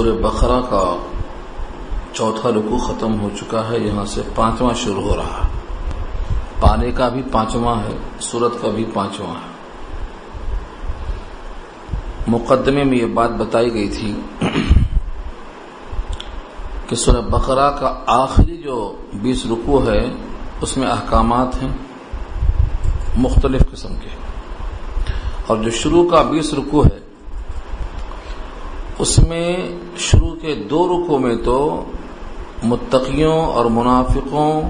سورہ بقرہ کا چوتھا رکو ختم ہو چکا ہے، یہاں سے پانچواں شروع ہو رہا پانے کا بھی پانچواں ہے، سورت کا بھی پانچواں ہے۔ مقدمے میں یہ بات بتائی گئی تھی کہ سورہ بقرہ کا آخری جو بیس رکو ہے، اس میں احکامات ہیں مختلف قسم کے۔ اور جو شروع کا بیس رکو ہے اس میں شروع کے دو رکو میں تو متقیوں اور منافقوں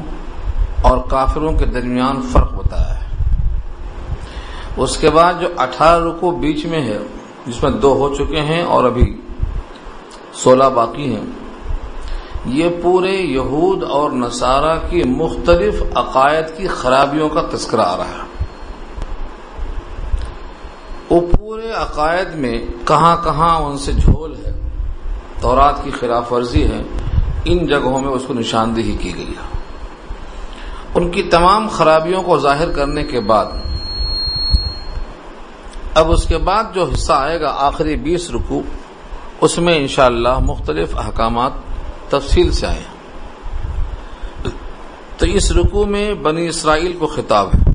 اور کافروں کے درمیان فرق بتایا ہے۔ اس کے بعد جو اٹھارہ رکو بیچ میں ہے، جس میں دو ہو چکے ہیں اور ابھی سولہ باقی ہیں، یہ پورے یہود اور نصارہ کی مختلف عقائد کی خرابیوں کا تذکرہ آ رہا ہے۔ وہ پورے عقائد میں کہاں کہاں ان سے جھول ہے، تورات کی خلاف ورزی ہے، ان جگہوں میں اس کو نشاندہی کی گئی ہے۔ ان کی تمام خرابیوں کو ظاہر کرنے کے بعد، اب اس کے بعد جو حصہ آئے گا آخری بیس رکو اس میں انشاءاللہ مختلف احکامات تفصیل سے آئے تو اس رکو میں بنی اسرائیل کو خطاب ہے۔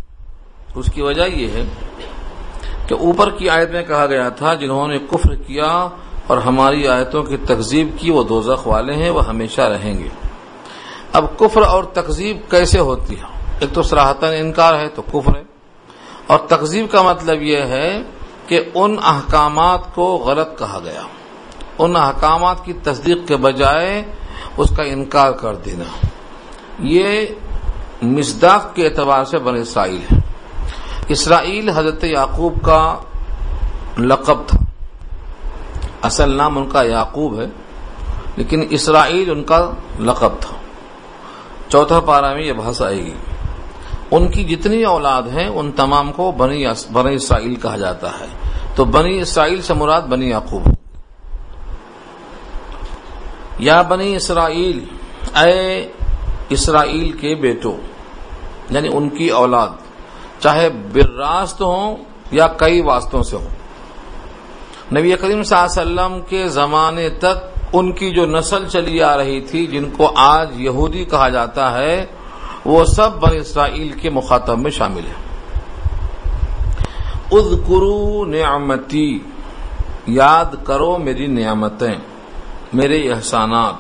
اس کی وجہ یہ ہے کہ اوپر کی آیت میں کہا گیا تھا، جنہوں نے کفر کیا اور ہماری آیتوں کی تقزیب کی، وہ دوزخ والے ہیں، وہ ہمیشہ رہیں گے۔ اب کفر اور تقزیب کیسے ہوتی ہے؟ ایک تو سراہتن انکار ہے تو کفر ہے۔ اور تقزیب کا مطلب یہ ہے کہ ان احکامات کو غلط کہا گیا۔ ان احکامات کی تصدیق کے بجائے اس کا انکار کر دینا۔ یہ مزداق کے اعتبار سے بن اسرائیل ہے۔ اسرائیل حضرت یعقوب کا لقب تھا۔ اصل نام ان کا یعقوب ہے، لیکن اسرائیل ان کا لقب تھا۔ چوتھا پارا میں یہ بحث آئے گی۔ ان کی جتنی اولاد ہیں، ان تمام کو بنی بنی اسرائیل کہا جاتا ہے۔ تو بنی اسرائیل سے مراد بنی یعقوب۔ یا بنی اسرائیل، اے اسرائیل کے بیٹوں یعنی ان کی اولاد۔ چاہے براست ہوں یا کئی واسطوں سے ہوں۔ نبی کریم صلی اللہ علیہ وسلم کے زمانے تک ان کی جو نسل چلی آ رہی تھی، جن کو آج یہودی کہا جاتا ہے، وہ سب بن اسرائیل کے مخاطب میں شامل ہیں۔ اذکرو نعمتی، یاد کرو میری نعمتیں، میرے احسانات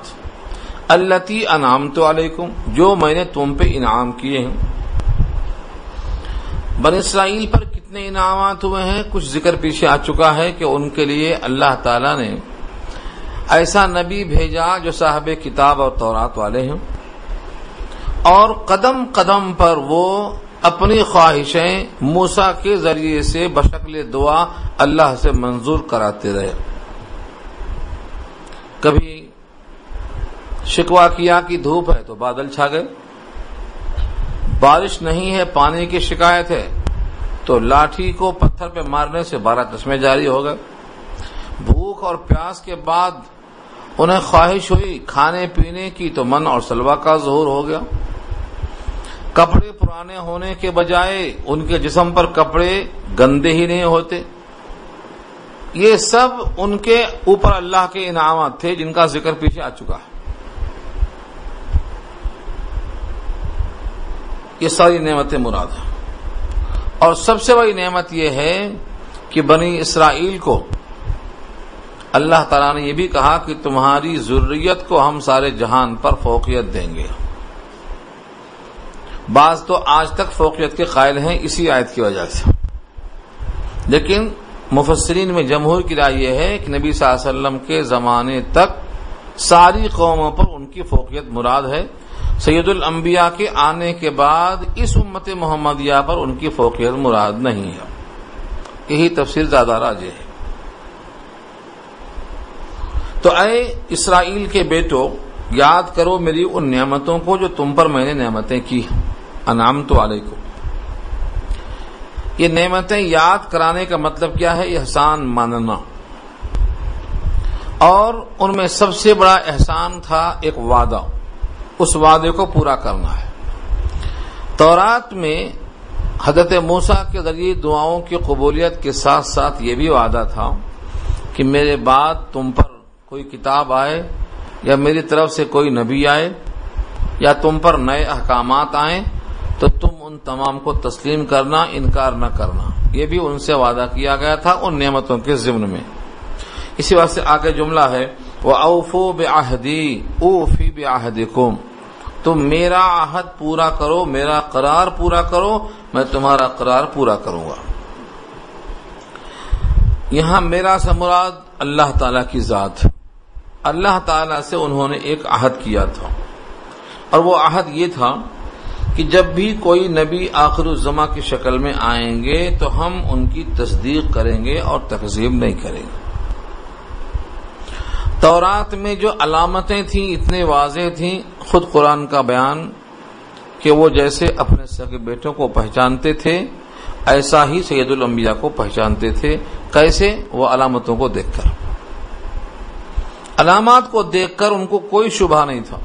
التی انعام تو علیکم، جو میں نے تم پہ انعام کیے ہیں۔ بن اسرائیل پر کتنے انعامات ہوئے ہیں؟ کچھ ذکر پیچھے آ چکا ہے کہ ان کے لیے اللہ تعالی نے ایسا نبی بھیجا جو صاحب کتاب اور تورات والے ہیں اور قدم قدم پر وہ اپنی خواہشیں موسا کے ذریعے سے بشکل دعا اللہ سے منظور کراتے رہے۔ کبھی شکوا کیا کہ دھوپ ہے تو بادل چھا گئے۔ بارش نہیں ہے، پانی کی شکایت ہے۔ تو لاٹھی کو پتھر پہ مارنے سے بارہ چشمے جاری ہو گئے۔ بھوک اور پیاس کے بعد انہیں خواہش ہوئی، کھانے پینے کی تو من اور سلوا کا ظہور ہو گیا۔ کپڑے پرانے ہونے کے بجائے ان کے جسم پر کپڑے گندے ہی نہیں ہوتے۔ یہ سب ان کے اوپر اللہ کے انعامات تھے جن کا ذکر پیچھے آ چکا ہے۔ یہ ساری نعمتیں مراد ہیں۔ اور سب سے بڑی نعمت یہ ہے کہ بنی اسرائیل کو اللہ تعالیٰ نے یہ بھی کہا کہ تمہاری ضروریت کو ہم سارے جہان پر فوقیت دیں گے۔ بعض تو آج تک فوقیت کے قائل ہیں اسی آیت کی وجہ سے۔ لیکن مفسرین میں جمہور کی رائے یہ ہے کہ نبی صلی اللہ علیہ وسلم کے زمانے تک ساری قوموں پر ان کی فوقیت مراد ہے۔ سید الانبیاء کے آنے کے بعد اس امت محمدیہ پر ان کی فوقیت مراد نہیں ہے۔ یہی تفسیر زیادہ راجے ہے۔ تو اے اسرائیل کے بیٹو، یاد کرو میری ان نعمتوں کو جو تم پر میں نے نعمتیں کی انعام تو علیکم۔ یہ نعمتیں یاد کرانے کا مطلب کیا ہے؟ احسان ماننا۔ اور ان میں سب سے بڑا احسان تھا ایک وعدہ۔ اس وعدے کو پورا کرنا ہے۔ تورات میں حضرت موسا کے ذریعے دعاؤں کی قبولیت کے ساتھ ساتھ یہ بھی وعدہ تھا کہ میرے بعد تم پر کوئی کتاب آئے یا میری طرف سے کوئی نبی آئے یا تم پر نئے احکامات آئیں تو تم ان تمام کو تسلیم کرنا، انکار نہ کرنا۔ یہ بھی ان سے وعدہ کیا گیا تھا ان نعمتوں کے ضمن میں۔ اسی واسطے آگے جملہ ہے وہ اوفو بے آہدی اوفی بے تم میرا عہد پورا کرو، میرا قرار پورا کرو، میں تمہارا قرار پورا کروں گا۔ یہاں میرا سمراد اللہ تعالی کی ذات۔ اللہ تعالی سے انہوں نے ایک عہد کیا تھا۔ اور وہ عہد یہ تھا کہ جب بھی کوئی نبی آخر الزما کی شکل میں آئیں گے تو ہم ان کی تصدیق کریں گے اور تقزیب نہیں کریں گے۔ تورات میں جو علامتیں تھیں، اتنے واضح تھیں، خود قرآن کا بیان کہ وہ جیسے اپنے سگے بیٹوں کو پہچانتے تھے، ایسا ہی سید الانبیاء کو پہچانتے تھے، کیسے؟ وہ علامتوں کو دیکھ کر۔ علامات کو دیکھ کر ان کو کوئی شبہ نہیں تھا،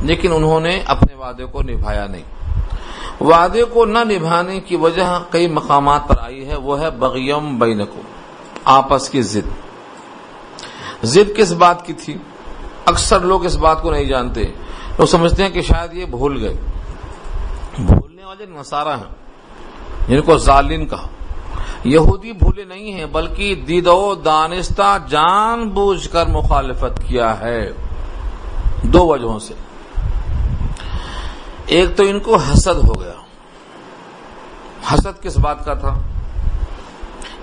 لیکن انہوں نے اپنے وعدے کو نبھایا نہیں۔ وعدے کو نہ نبھانے کی وجہ کئی مقامات پر آئی ہے، وہ ہے بغیم بینکم، آپس کی ضد۔ ضد کس بات کی تھی؟ اکثر لوگ اس بات کو نہیں جانتے۔ لوگ سمجھتے ہیں کہ شاید یہ بھول گئے۔ بھولنے والے نسارا ہیں، جن کو ظالم کہا۔ یہودی بھولے نہیں ہیں، بلکہ دید و دانستہ جان بوجھ کر مخالفت کیا ہے۔ دو وجہوں سے۔ ایک تو ان کو حسد ہو گیا۔ حسد کس بات کا تھا؟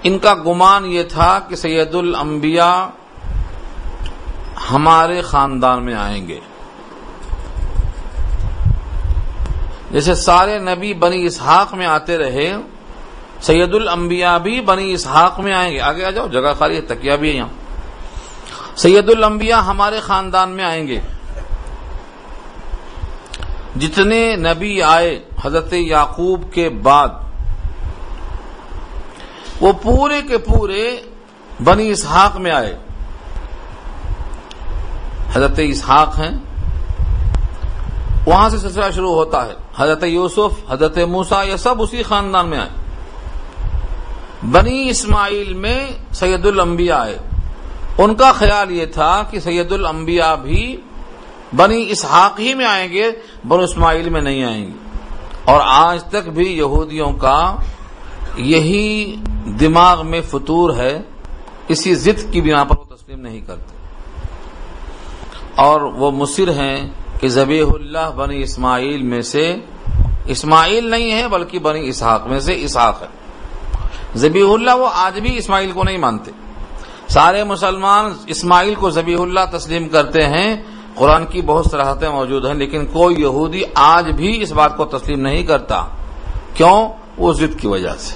ان کا گمان یہ تھا کہ سید الانبیاء ہمارے خاندان میں آئیں گے۔ جیسے سارے نبی بنی اسحاق میں آتے رہے سید الانبیاء بھی بنی اسحاق میں آئیں گے۔ آگے آ جاؤ، جگہ خالی ہے تکیا بھی ہے یہاں۔ سید الانبیاء ہمارے خاندان میں آئیں گے۔ جتنے نبی آئے حضرت یعقوب کے بعد، وہ پورے کے پورے بنی اسحاق میں آئے۔ حضرت اسحاق ہیں۔ وہاں سے سلسلہ شروع ہوتا ہے۔ حضرت یوسف، حضرت موسا یہ سب اسی خاندان میں آئے۔ بنی اسماعیل میں سید الانبیاء آئے۔ ان کا خیال یہ تھا کہ سید الانبیاء بھی بنی اسحاق ہی میں آئیں گے، بنو اسماعیل میں نہیں آئیں گے۔ اور آج تک بھی یہودیوں کا یہی دماغ میں فطور ہے، اسی ضد کی بنا پر وہ تسلیم نہیں کرتے۔ اور وہ مصر ہیں کہ زبیح اللہ بنی اسماعیل میں سے، اسماعیل نہیں ہے بلکہ بنی اسحاق میں سے اسحاق ہے۔ زبیح اللہ وہ آج بھی اسماعیل کو نہیں مانتے۔ سارے مسلمان اسماعیل کو زبیح اللہ تسلیم کرتے ہیں۔ قرآن کی بہت سراہتیں موجود ہیں، لیکن کوئی یہودی آج بھی اس بات کو تسلیم نہیں کرتا۔ کیوں؟ وہ ضد کی وجہ سے۔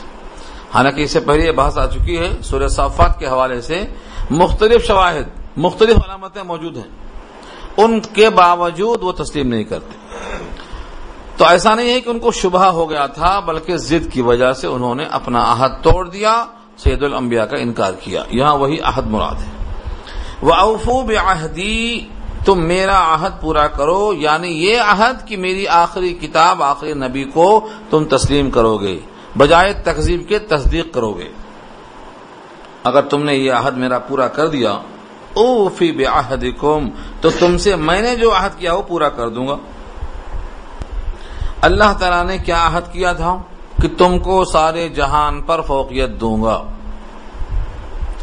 حالانکہ اس سے پہلے یہ بحث آ چکی ہے سورہ صافات کے حوالے سے۔ مختلف شواہد، مختلف علامتیں موجود ہیں۔ ان کے باوجود وہ تسلیم نہیں کرتے۔ تو ایسا نہیں ہے کہ ان کو شبہ ہو گیا تھا، بلکہ ضد کی وجہ سے انہوں نے اپنا عہد توڑ دیا، سید الانبیاء کا انکار کیا۔ یہاں وہی عہد مراد ہے۔ وہ اوفو بہدی تم میرا عہد پورا کرو یعنی یہ عہد کہ میری آخری کتاب، آخری نبی کو تم تسلیم کرو گے بجائے تقزیب کے تصدیق کرو گے اگر تم نے یہ عہد میرا پورا کر دیا او فی بے تو تم سے میں نے جو عہد کیا وہ پورا کر دوں گا۔ اللہ تعالی نے کیا عہد کیا تھا؟ کہ تم کو سارے جہان پر فوقیت دوں گا۔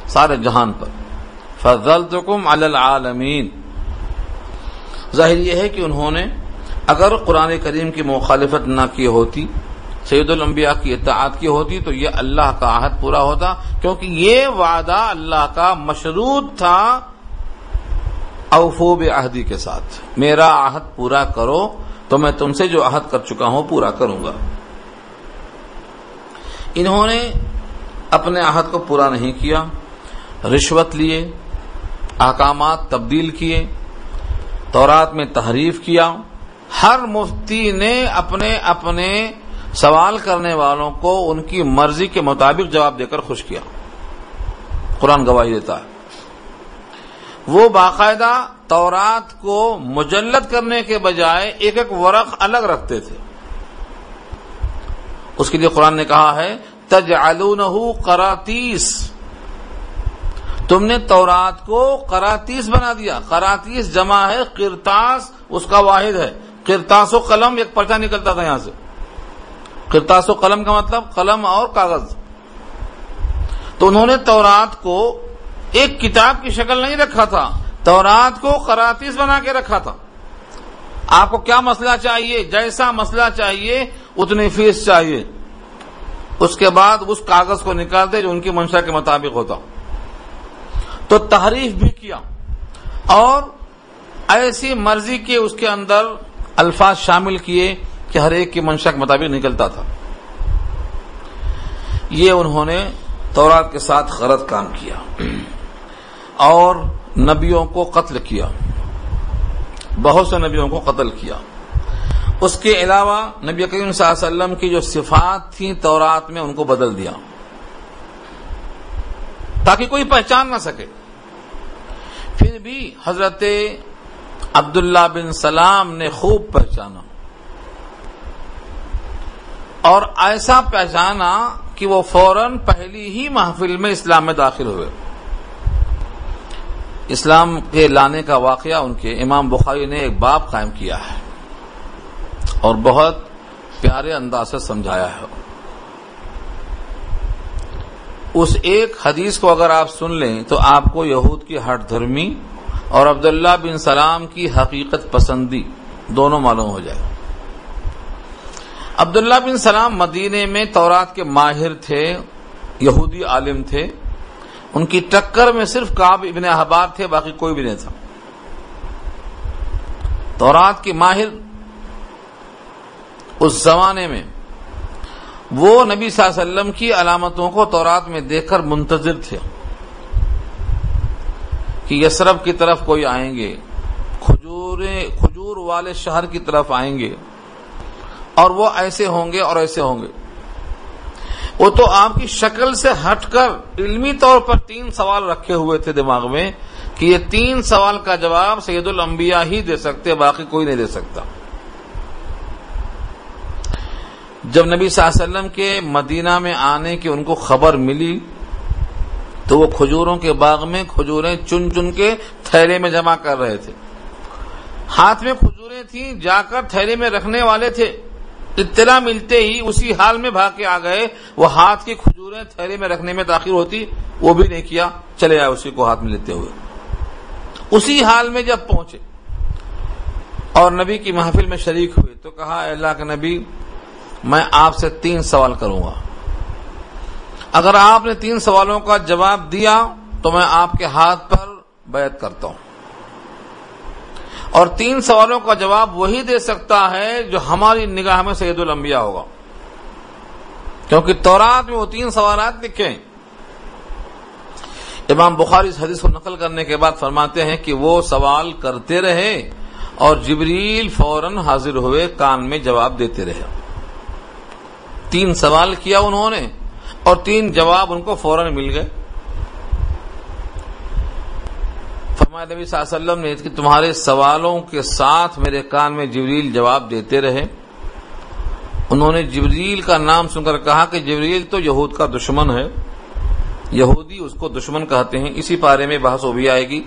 سارے جہان پر۔ فضل تو العالمین۔ ظاہر یہ ہے کہ انہوں نے اگر قرآن کریم کی مخالفت نہ کی ہوتی سید الانبیاء کی اطاعت کی ہوتی تو یہ اللہ کا عہد پورا ہوتا کیونکہ یہ وعدہ اللہ کا مشروط تھا اوفوب عہدی کے ساتھ۔ میرا عہد پورا کرو تو میں تم سے جو عہد کر چکا ہوں پورا کروں گا۔ انہوں نے اپنے عہد کو پورا نہیں کیا، رشوت لیے، احکامات تبدیل کیے، تورات میں تحریف کیا۔ ہر مفتی نے اپنے اپنے سوال کرنے والوں کو ان کی مرضی کے مطابق جواب دے کر خوش کیا۔ قرآن گواہی دیتا ہے۔ وہ باقاعدہ تورات کو مجلد کرنے کے بجائے ایک ایک ورق الگ رکھتے تھے۔ اس کے لیے قرآن نے کہا ہے تج کراتیس تم نے تورات کو قراتیس بنا دیا۔ قراتیس جمع ہے کرتاس اس کا واحد ہے۔ کرتاس و قلم، ایک پرچہ نکلتا تھا یہاں سے۔ کرتاس و قلم کا مطلب قلم اور کاغذ۔ تو انہوں نے تورات کو ایک کتاب کی شکل نہیں رکھا تھا، تورات کو قراتیس بنا کے رکھا تھا۔ آپ کو کیا مسئلہ چاہیے؟ جیسا مسئلہ چاہیے، اتنی فیس چاہیے۔ اس کے بعد اس کاغذ کو نکالتے جو ان کی منشا کے مطابق ہوتا۔ تو تحریف بھی کیا۔ اور ایسی مرضی کے اس کے اندر الفاظ شامل کیے۔ کہ ہر ایک کی منشا کے مطابق نکلتا تھا۔ یہ انہوں نے تورات کے ساتھ غلط کام کیا اور نبیوں کو قتل کیا۔ بہت سے نبیوں کو قتل کیا۔ اس کے علاوہ نبی کریم صلی اللہ علیہ وسلم کی جو صفات تھیں تورات میں ان کو بدل دیا۔ تاکہ کوئی پہچان نہ سکے۔ پھر بھی حضرت عبداللہ بن سلام نے خوب پہچانا۔ اور ایسا پہچانا کہ وہ فوراً پہلی ہی محفل میں اسلام میں داخل ہوئے۔ اسلام کے لانے کا واقعہ ان کے امام بخاری نے ایک باب قائم کیا ہے اور بہت پیارے انداز سے سمجھایا ہے۔ اس ایک حدیث کو اگر آپ سن لیں تو آپ کو یہود کی ہٹ دھرمی اور عبداللہ بن سلام کی حقیقت پسندی دونوں معلوم ہو جائے۔ عبداللہ بن سلام مدینے میں تورات کے ماہر تھے، یہودی عالم تھے۔ ان کی ٹکر میں صرف کاب ابن احبار تھے، باقی کوئی بھی نہیں تھا۔ تورات کی ماہر اس زمانے میں وہ نبی صلی اللہ علیہ وسلم کی علامتوں کو تورات میں دیکھ کر منتظر تھے کہ یسرف کی طرف کوئی آئیں گے کھجور والے شہر کی طرف آئیں گے۔ اور وہ ایسے ہوں گے اور ایسے ہوں گے۔ وہ تو آپ کی شکل سے ہٹ کر علمی طور پر تین سوال رکھے ہوئے تھے دماغ میں کہ یہ تین سوال کا جواب سید الانبیاء ہی دے سکتے، باقی کوئی نہیں دے سکتا۔ جب نبی صلی اللہ علیہ وسلم کے مدینہ میں آنے کی ان کو خبر ملی تو وہ کھجوروں کے باغ میں کھجوریں چن چن کے تھیلے میں جمع کر رہے تھے۔ ہاتھ میں کھجوریں تھیں، جا کر تھیلے میں رکھنے والے تھے۔ اطلاع ملتے ہی اسی حال میں بھاگ کے آ گئے۔ وہ ہاتھ کی کھجوریں تھیلے میں رکھنے میں داخل ہوتی، وہ بھی نہیں کیا، چلے آئے اسی کو ہاتھ میں لیتے ہوئے۔ اسی حال میں جب پہنچے اور نبی کی محفل میں شریک ہوئے تو کہا اللہ کے نبی، میں آپ سے تین سوال کروں گا۔ اگر آپ نے تین سوالوں کا جواب دیا تو میں آپ کے ہاتھ پر بیعت کرتا ہوں۔ اور تین سوالوں کا جواب وہی دے سکتا ہے جو ہماری نگاہ میں سید الانبیاء ہوگا۔ کیونکہ تورات میں وہ تین سوالات لکھے امام بخاری اس حدیث کو نقل کرنے کے بعد فرماتے ہیں کہ وہ سوال کرتے رہے اور جبریل فوراً حاضر ہوئے کان میں جواب دیتے رہے۔ تین سوال کیا انہوں نے اور تین جواب ان کو فوراً مل گئے۔ فرمایا نبی صلی اللہ علیہ وسلم نے کہ تمہارے سوالوں کے ساتھ میرے کان میں جبریل جواب دیتے رہے۔ انہوں نے جبریل کا نام سن کر کہا کہ جبریل تو یہود کا دشمن ہے۔ یہودی اس کو دشمن کہتے ہیں۔ اسی پارے میں بحث ہو بھی آئے گی۔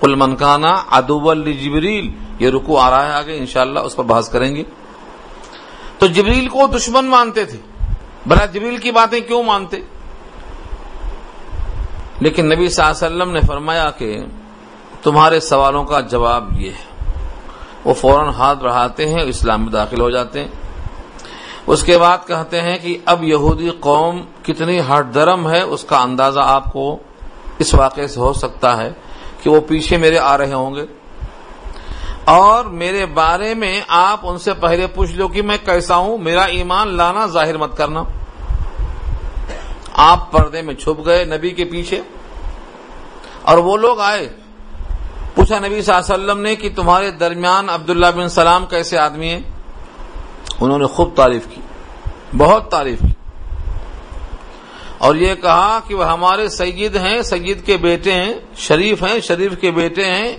کل منکانہ ادوبل جبریل یہ رکو آ رہا ہے آگے، انشاءاللہ اس پر بحث کریں گے۔ تو جبریل کو دشمن مانتے تھے۔ بلا جبریل کی باتیں کیوں مانتے؟ لیکن نبی صلی اللہ علیہ وسلم نے فرمایا کہ تمہارے سوالوں کا جواب یہ ہے۔ وہ فوراً ہاتھ بڑھاتے ہیں اسلام میں داخل ہو جاتے ہیں۔ اس کے بعد کہتے ہیں کہ اب یہودی قوم کتنی ہٹ درم ہے، اس کا اندازہ آپ کو اس واقعے سے ہو سکتا ہے کہ وہ پیچھے میرے آ رہے ہوں گے۔ اور میرے بارے میں آپ ان سے پہلے پوچھ لو کہ میں کیسا ہوں، میرا ایمان لانا ظاہر مت کرنا۔ آپ پردے میں چھپ گئے نبی کے پیچھے۔ اور وہ لوگ آئے پوچھا نبی صلی اللہ علیہ وسلم نے کہ تمہارے درمیان عبداللہ بن سلام کیسے آدمی ہیں؟ انہوں نے خوب تعریف کی، بہت تعریف کی۔ اور یہ کہا کہ وہ ہمارے سید ہیں، سید کے بیٹے ہیں، شریف ہیں، شریف کے بیٹے ہیں۔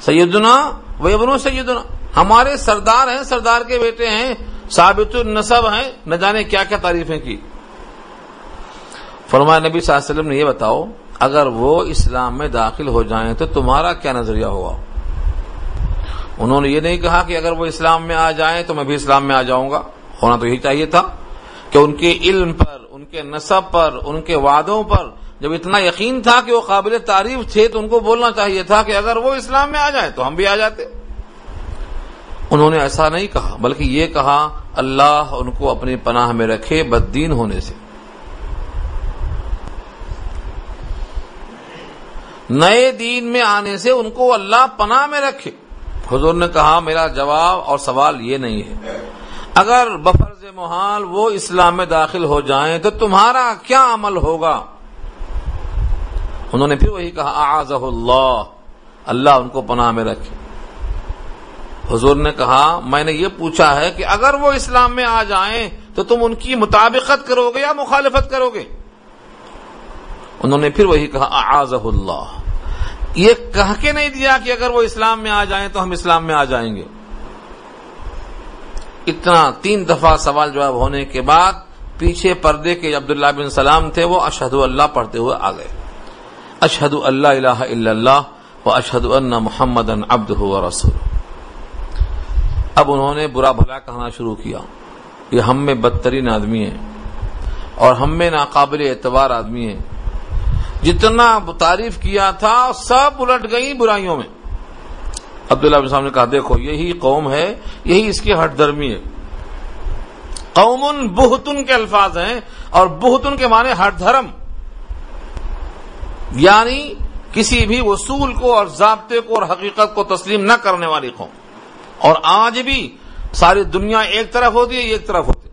سیدنا، وہ بنو سیدنا۔ ہمارے سردار ہیں، سردار کے بیٹے ہیں، ثابت النصب ہیں۔ نہ جانے کیا کیا تعریفیں کی۔ فرمایا نبی صلی اللہ علیہ وسلم نے یہ بتاؤ اگر وہ اسلام میں داخل ہو جائیں تو تمہارا کیا نظریہ ہوا انہوں نے یہ نہیں کہا کہ اگر وہ اسلام میں آ جائیں تو میں بھی اسلام میں آ جاؤں گا۔ ہونا تو یہی چاہیے تھا کہ ان کے علم پر، ان کے نصب پر، ان کے وعدوں پر جب اتنا یقین تھا کہ وہ قابل تعریف تھے تو ان کو بولنا چاہیے تھا کہ اگر وہ اسلام میں آ جائیں تو ہم بھی آ جاتے۔ انہوں نے ایسا نہیں کہا، بلکہ یہ کہا، اللہ ان کو اپنی پناہ میں رکھے بددین ہونے سے۔ نئے دین میں آنے سے ان کو اللہ پناہ میں رکھے۔ حضور نے کہا، میرا جواب اور سوال یہ نہیں ہے۔ اگر بفرز محال وہ اسلام میں داخل ہو جائیں تو تمہارا کیا عمل ہوگا؟ انہوں نے پھر وہی کہا آز اللہ اللہ ان کو پناہ میں رکھے۔ حضور نے کہا، میں نے یہ پوچھا ہے کہ اگر وہ اسلام میں آ جائیں تو تم ان کی مطابقت کرو گے یا مخالفت کرو گے؟ انہوں نے پھر وہی کہا آز اللہ۔ یہ کہہ کے نہیں دیا کہ اگر وہ اسلام میں آ جائیں تو ہم اسلام میں آ جائیں گے۔ اتنا تین دفعہ سوال جواب ہونے کے بعد پیچھے پردے کے عبداللہ بن سلام تھے، وہ اشہد اللہ پڑھتے ہوئے آ گئے۔ اشہد اللہ الہ الا اللہ و اشہد ان محمد ابد رسول اب انہوں نے برا بھلا کہنا شروع کیا۔ یہ ہم میں بدترین آدمی ہے اور ہم میں ناقابل اعتبار آدمی ہے جتنا تعریف کیا تھا سب الٹ گئی برائیوں میں۔ عبداللہ بن صاحب نے کہا، دیکھو، یہی قوم ہے، یہی اس کی ہٹ درمی ہے۔ قوم بہتن کے الفاظ ہیں اور بہتن کے معنی ہٹ دھرم۔ یعنی کسی بھی اصول کو اور ضابطے کو اور حقیقت کو تسلیم نہ کرنے والی قوم۔ اور آج بھی ساری دنیا ایک طرف ہوتی ہے ایک طرف ہوتی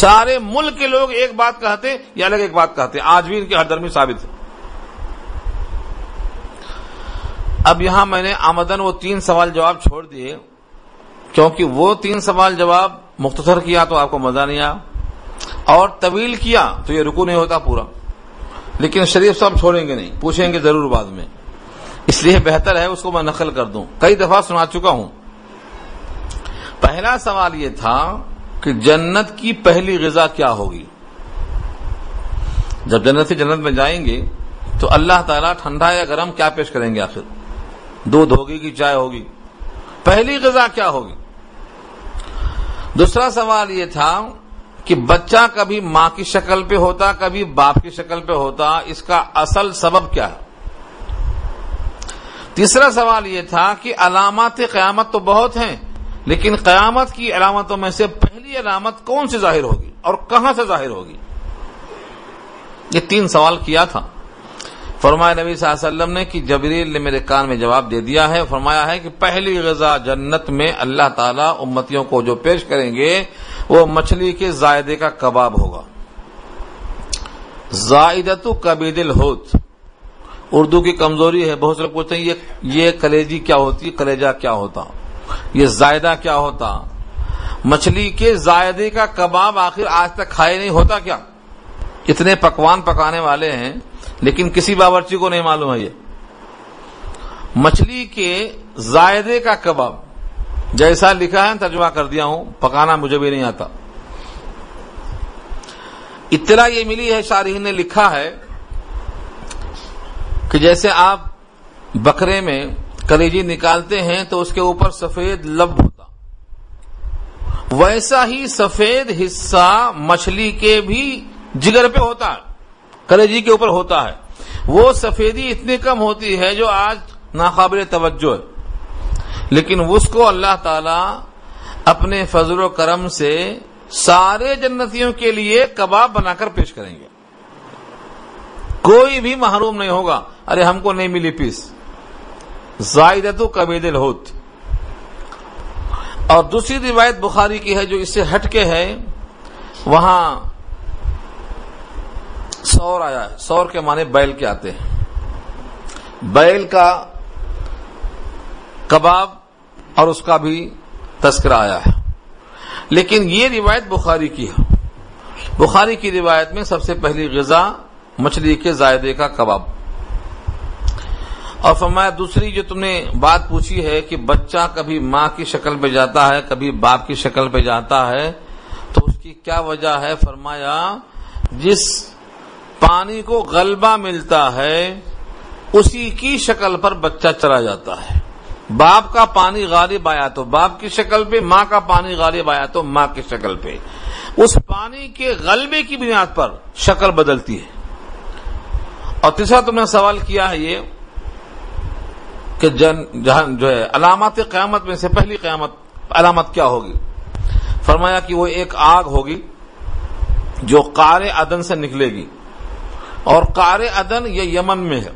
سارے ملک کے لوگ ایک بات کہتے یا الگ ایک بات کہتے آج بھی ان کی ہر درمی ثابت ہے۔ اب یہاں میں نے آمدن وہ تین سوال جواب چھوڑ دیے۔ کیونکہ وہ تین سوال جواب مختصر کیا تو آپ کو مزہ نہیں آیا۔ اور طویل کیا تو یہ رکو نہیں ہوتا پورا۔ لیکن شریف صاحب چھوڑیں گے نہیں، پوچھیں گے ضرور بعد میں۔ اس لیے بہتر ہے اس کو میں نقل کر دوں۔ کئی دفعہ سنا چکا ہوں۔ پہلا سوال یہ تھا کہ جنت کی پہلی غذا کیا ہوگی؟ جب جنت سے جنت میں جائیں گے، تو اللہ تعالیٰ ٹھنڈا یا گرم کیا پیش کریں گے آخر؟ دودھ ہوگی کہ چائے ہوگی؟ پہلی غذا کیا ہوگی؟ دوسرا سوال یہ تھا کہ بچہ کبھی ماں کی شکل پہ ہوتا، کبھی باپ کی شکل پہ ہوتا، اس کا اصل سبب کیا ہے؟ تیسرا سوال یہ تھا کہ علامات قیامت تو بہت ہیں لیکن قیامت کی علامتوں میں سے پہلی علامت کون سی ظاہر ہوگی اور کہاں سے ظاہر ہوگی؟ یہ تین سوال کیا تھا۔ فرمایا نبی صلی اللہ علیہ وسلم نے کہ جبریل نے میرے کان میں جواب دے دیا ہے، فرمایا ہے کہ پہلی غذا جنت میں اللہ تعالی امتیوں کو جو پیش کریں گے، وہ مچھلی کے زائدے کا کباب ہوگا۔ زائدت کبید الحوت۔ اردو کی کمزوری ہے، بہت سے لوگ پوچھتے ہیں، یہ کلیجی کیا ہوتی کلیجا کیا ہوتا؟ یہ زائدہ کیا ہوتا؟ مچھلی کے زائدے کا کباب آخر آج تک کھائے نہیں، ہوتا کیا؟ اتنے پکوان پکانے والے ہیں، لیکن کسی باورچی کو نہیں معلوم ہے یہ۔ مچھلی کے زائدے کا کباب، جیسا لکھا ہے، ترجمہ کر دیا ہوں، پکانا مجھے بھی نہیں آتا۔ اطلاع یہ ملی ہے، شارحین نے لکھا ہے کہ جیسے آپ بکرے میں کلیجی نکالتے ہیں تو اس کے اوپر سفید لب ہوتا۔ ویسا ہی سفید حصہ مچھلی کے بھی جگر پہ ہوتا ہے کلیجی کے اوپر ہوتا ہے۔ وہ سفیدی اتنی کم ہوتی ہے جو آج ناقابل توجہ ہے۔ لیکن اس کو اللہ تعالی اپنے فضل و کرم سے سارے جنتیوں کے لیے کباب بنا کر پیش کریں گے۔ کوئی بھی محروم نہیں ہوگا۔ ارے ہم کو نہیں ملی پیس۔ زائدت کبید الہت اور دوسری روایت بخاری کی ہے جو اس سے ہٹ کے ہے، وہاں سور آیا ہے۔ سور کے معنی بیل کے آتے ہیں۔ بیل کا کباب اور اس کا بھی تذکرہ آیا ہے۔ لیکن یہ روایت بخاری کی ہے۔ بخاری کی روایت میں سب سے پہلی غذا مچھلی کے زائدے کا کباب۔ اور فرمایا دوسری جو تم نے بات پوچھی ہے کہ بچہ کبھی ماں کی شکل پہ جاتا ہے، کبھی باپ کی شکل پہ جاتا ہے، تو اس کی کیا وجہ ہے؟ فرمایا جس پانی کو غلبہ ملتا ہے، اسی کی شکل پر بچہ چلا جاتا ہے۔ باپ کا پانی غالب آیا تو باپ کی شکل پہ، ماں کا پانی غالب آیا تو ماں کی شکل پہ۔ اس پانی کے غلبے کی بنیاد پر شکل بدلتی ہے۔ اور تیسرا تم نے سوال کیا ہے یہ کہ جن جہاں جو ہے، علامات قیامت میں سے پہلی قیامت، علامت کیا ہوگی؟ فرمایا کہ وہ ایک آگ ہوگی جو قار عدن سے نکلے گی۔ اور قار عدن یہ یمن میں ہے۔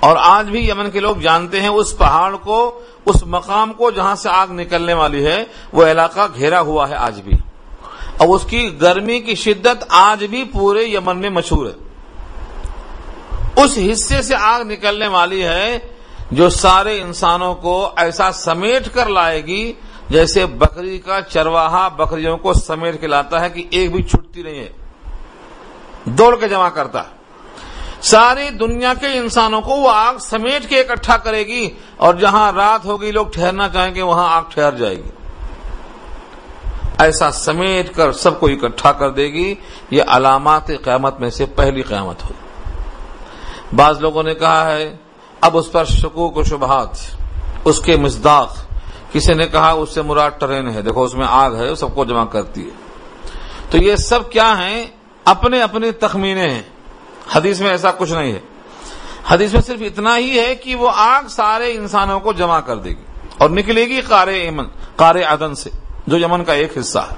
اور آج بھی یمن کے لوگ جانتے ہیں، اس پہاڑ کو، اس مقام کو جہاں سے آگ نکلنے والی ہے، وہ علاقہ گھیرا ہوا ہے آج بھی۔ اور اس کی گرمی کی شدت آج بھی پورے یمن میں مشہور ہے۔ اس حصے سے آگ نکلنے والی ہے جو سارے انسانوں کو ایسا سمیٹ کر لائے گی جیسے بکری کا چرواہا بکریوں کو سمیٹ کے لاتا ہے کہ ایک بھی چھٹتی نہیں ہے۔ دوڑ کے جمع کرتا۔ ہے ساری دنیا کے انسانوں کو وہ آگ سمیٹ کے اکٹھا کرے گی اور جہاں رات ہوگی لوگ ٹھہرنا چاہیں گے وہاں آگ ٹھہر جائے گی۔ ایسا سمیٹ کر سب کو اکٹھا کر دے گی، یہ علامات قیامت میں سے پہلی قیامت ہوگی۔ بعض لوگوں نے کہا ہے اب اس پر شکوک و شبہات، اس کے مزداق، کسی نے کہا اس سے مراد ٹرین ہے، دیکھو اس میں آگ ہے، سب کو جمع کرتی ہے۔ تو یہ سب کیا ہیں؟ اپنے اپنے تخمینے ہیں۔ حدیث میں ایسا کچھ نہیں ہے۔ حدیث میں صرف اتنا ہی ہے کہ وہ آگ سارے انسانوں کو جمع کر دے گی اور نکلے گی قار ایمن قار عدن سے، جو یمن کا ایک حصہ ہے۔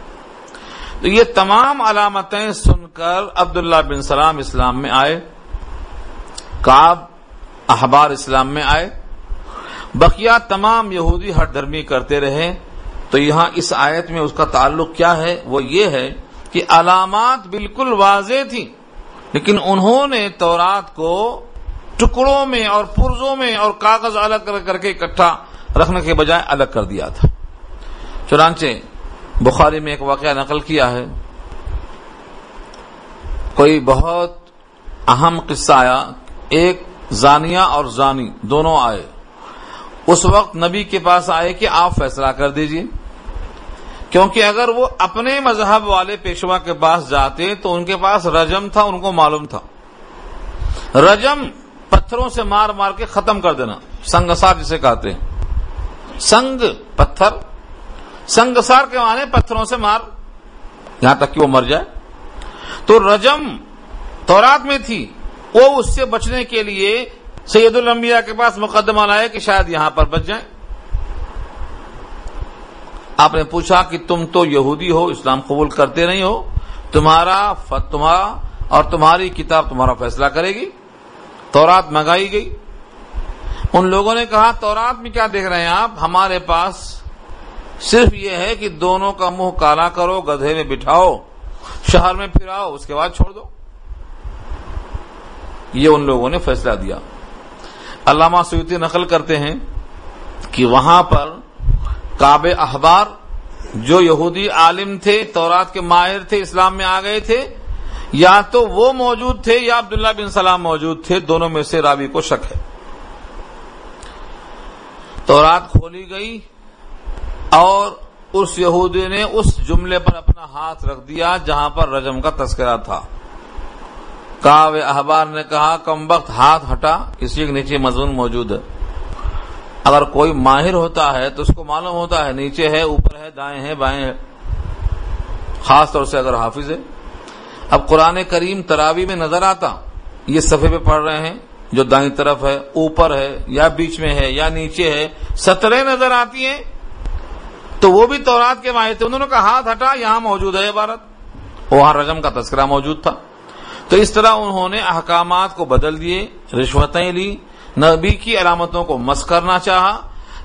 تو یہ تمام علامتیں سن کر عبداللہ بن سلام اسلام میں آئے۔ کاب احبار اسلام میں آئے۔ بقیہ تمام یہودی ہر دھرمی کرتے رہے۔ تو یہاں اس آیت میں اس کا تعلق کیا ہے؟ وہ یہ ہے کہ علامات بالکل واضح تھی لیکن انہوں نے تورات کو ٹکڑوں میں اور پرزوں میں اور کاغذ الگ کر کے اکٹھا رکھنے کے بجائے الگ کر دیا تھا۔ چنانچہ بخاری میں ایک واقعہ نقل کیا ہے۔ کوئی بہت اہم قصہ آیا۔ ایک زانیہ اور زانی دونوں آئے۔ اس وقت نبی کے پاس آئے کہ آپ فیصلہ کر دیجیے۔ کیونکہ اگر وہ اپنے مذہب والے پیشوا کے پاس جاتے تو ان کے پاس رجم تھا، ان کو معلوم تھا۔ رجم پتھروں سے مار مار کے ختم کر دینا، سنگسار جسے کہتے ہیں۔ سنگ پتھر، سنگسار کے معنی پتھروں سے مار، یہاں تک کہ وہ مر جائے۔ تو رجم تورات میں تھی وہ اس سے بچنے کے لیے سید الانبیاء کے پاس مقدمہ لائے کہ شاید یہاں پر بچ جائیں۔ آپ نے پوچھا کہ تم تو یہودی ہو، اسلام قبول کرتے نہیں ہو، تمہارا فتوا اور تمہاری کتاب تمہارا فیصلہ کرے گی، تورات منگائی گئی۔ ان لوگوں نے کہا، تورات میں کیا دیکھ رہے ہیں آپ؟ ہمارے پاس صرف یہ ہے کہ دونوں کا منہ کالا کرو، گدھے میں بٹھاؤ، شہر میں پھراؤ، اس کے بعد چھوڑ دو۔ یہ ان لوگوں نے فیصلہ دیا۔ علامہ سیوتی نقل کرتے ہیں کہ وہاں پر کاب احبار جو یہودی عالم تھے، تورات کے ماہر تھے، اسلام میں آ گئے تھے، یا تو وہ موجود تھے یا عبداللہ بن سلام موجود تھے، دونوں میں سے رابی کو شک ہے۔ تورات کھولی گئی اور اس یہودی نے اس جملے پر اپنا ہاتھ رکھ دیا جہاں پر رجم کا تذکرہ تھا۔ کاو احبار نے کہا، کم وقت ہاتھ ہٹا، اسی کے نیچے مضمون موجود ہے۔ اگر کوئی ماہر ہوتا ہے تو اس کو معلوم ہوتا ہے، نیچے ہے، اوپر ہے، دائیں ہے بائیں ہے خاص طور سے اگر حافظ ہے۔ اب قرآن کریم تراوی میں نظر آتا، یہ صفحے پہ پڑھ رہے ہیں، جو دائیں طرف ہے، اوپر ہے، یا بیچ میں ہے، یا نیچے ہے سترے نظر آتی ہیں۔ تو وہ بھی تورات کے ماہر تھے۔ انہوں نے کہا، ہاتھ ہٹا، یہاں موجود ہے عبارت۔ وہاں رجم کا تذکرہ موجود تھا۔ تو اس طرح انہوں نے احکامات کو بدل دیے، رشوتیں لی، نبی کی علامتوں کو مس کرنا چاہا۔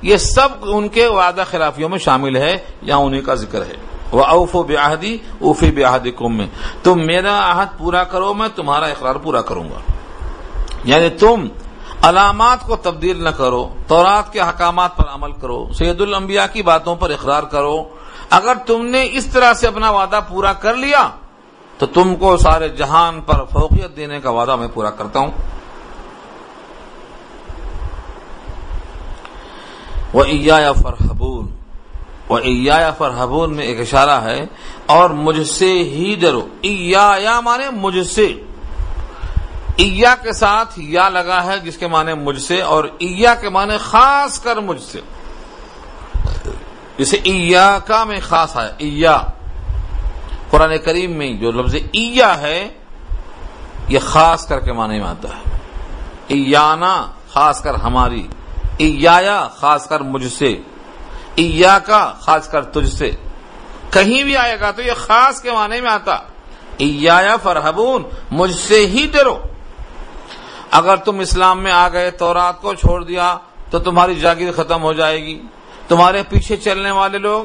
یہ سب ان کے وعدہ خلافیوں میں شامل ہے، یا انہیں کا ذکر ہے۔ وہ اوف و بیاہدی اوفی بیاہدی کم میں تم میرا عہد پورا کرو، میں تمہارا اقرار پورا کروں گا۔ یعنی تم علامات کو تبدیل نہ کرو، تورات کے حکامات پر عمل کرو، سید الانبیاء کی باتوں پر اقرار کرو۔ اگر تم نے اس طرح سے اپنا وعدہ پورا کر لیا تو تم کو سارے جہان پر فوقیت دینے کا وعدہ میں پورا کرتا ہوں۔ وہ ایا فرحبون وہ ایا فرحبون میں ایک اشارہ ہے، اور مجھ سے ہی ڈرو۔ ایا مانے مجھ سے۔ ایا کے ساتھ یا لگا ہے جس کے معنی مجھ سے، اور ایا کے معنی خاص کر مجھ سے۔ جسے ایا کا میں خاص ہے ایا قرآن کریم میں جو لفظ ایا ہے، یہ خاص کر کے معنی میں آتا ہے۔ ایانا خاص کر ہماری ایا خاص کر مجھ سے ایا کا خاص کر تجھ سے کہیں بھی آئے گا تو یہ خاص کے معنی میں آتا۔ ایا فرحبون مجھ سے ہی ڈرو۔ اگر تم اسلام میں آ گئے تو رات کو چھوڑ دیا، تو تمہاری جاگیر ختم ہو جائے گی۔ تمہارے پیچھے چلنے والے لوگ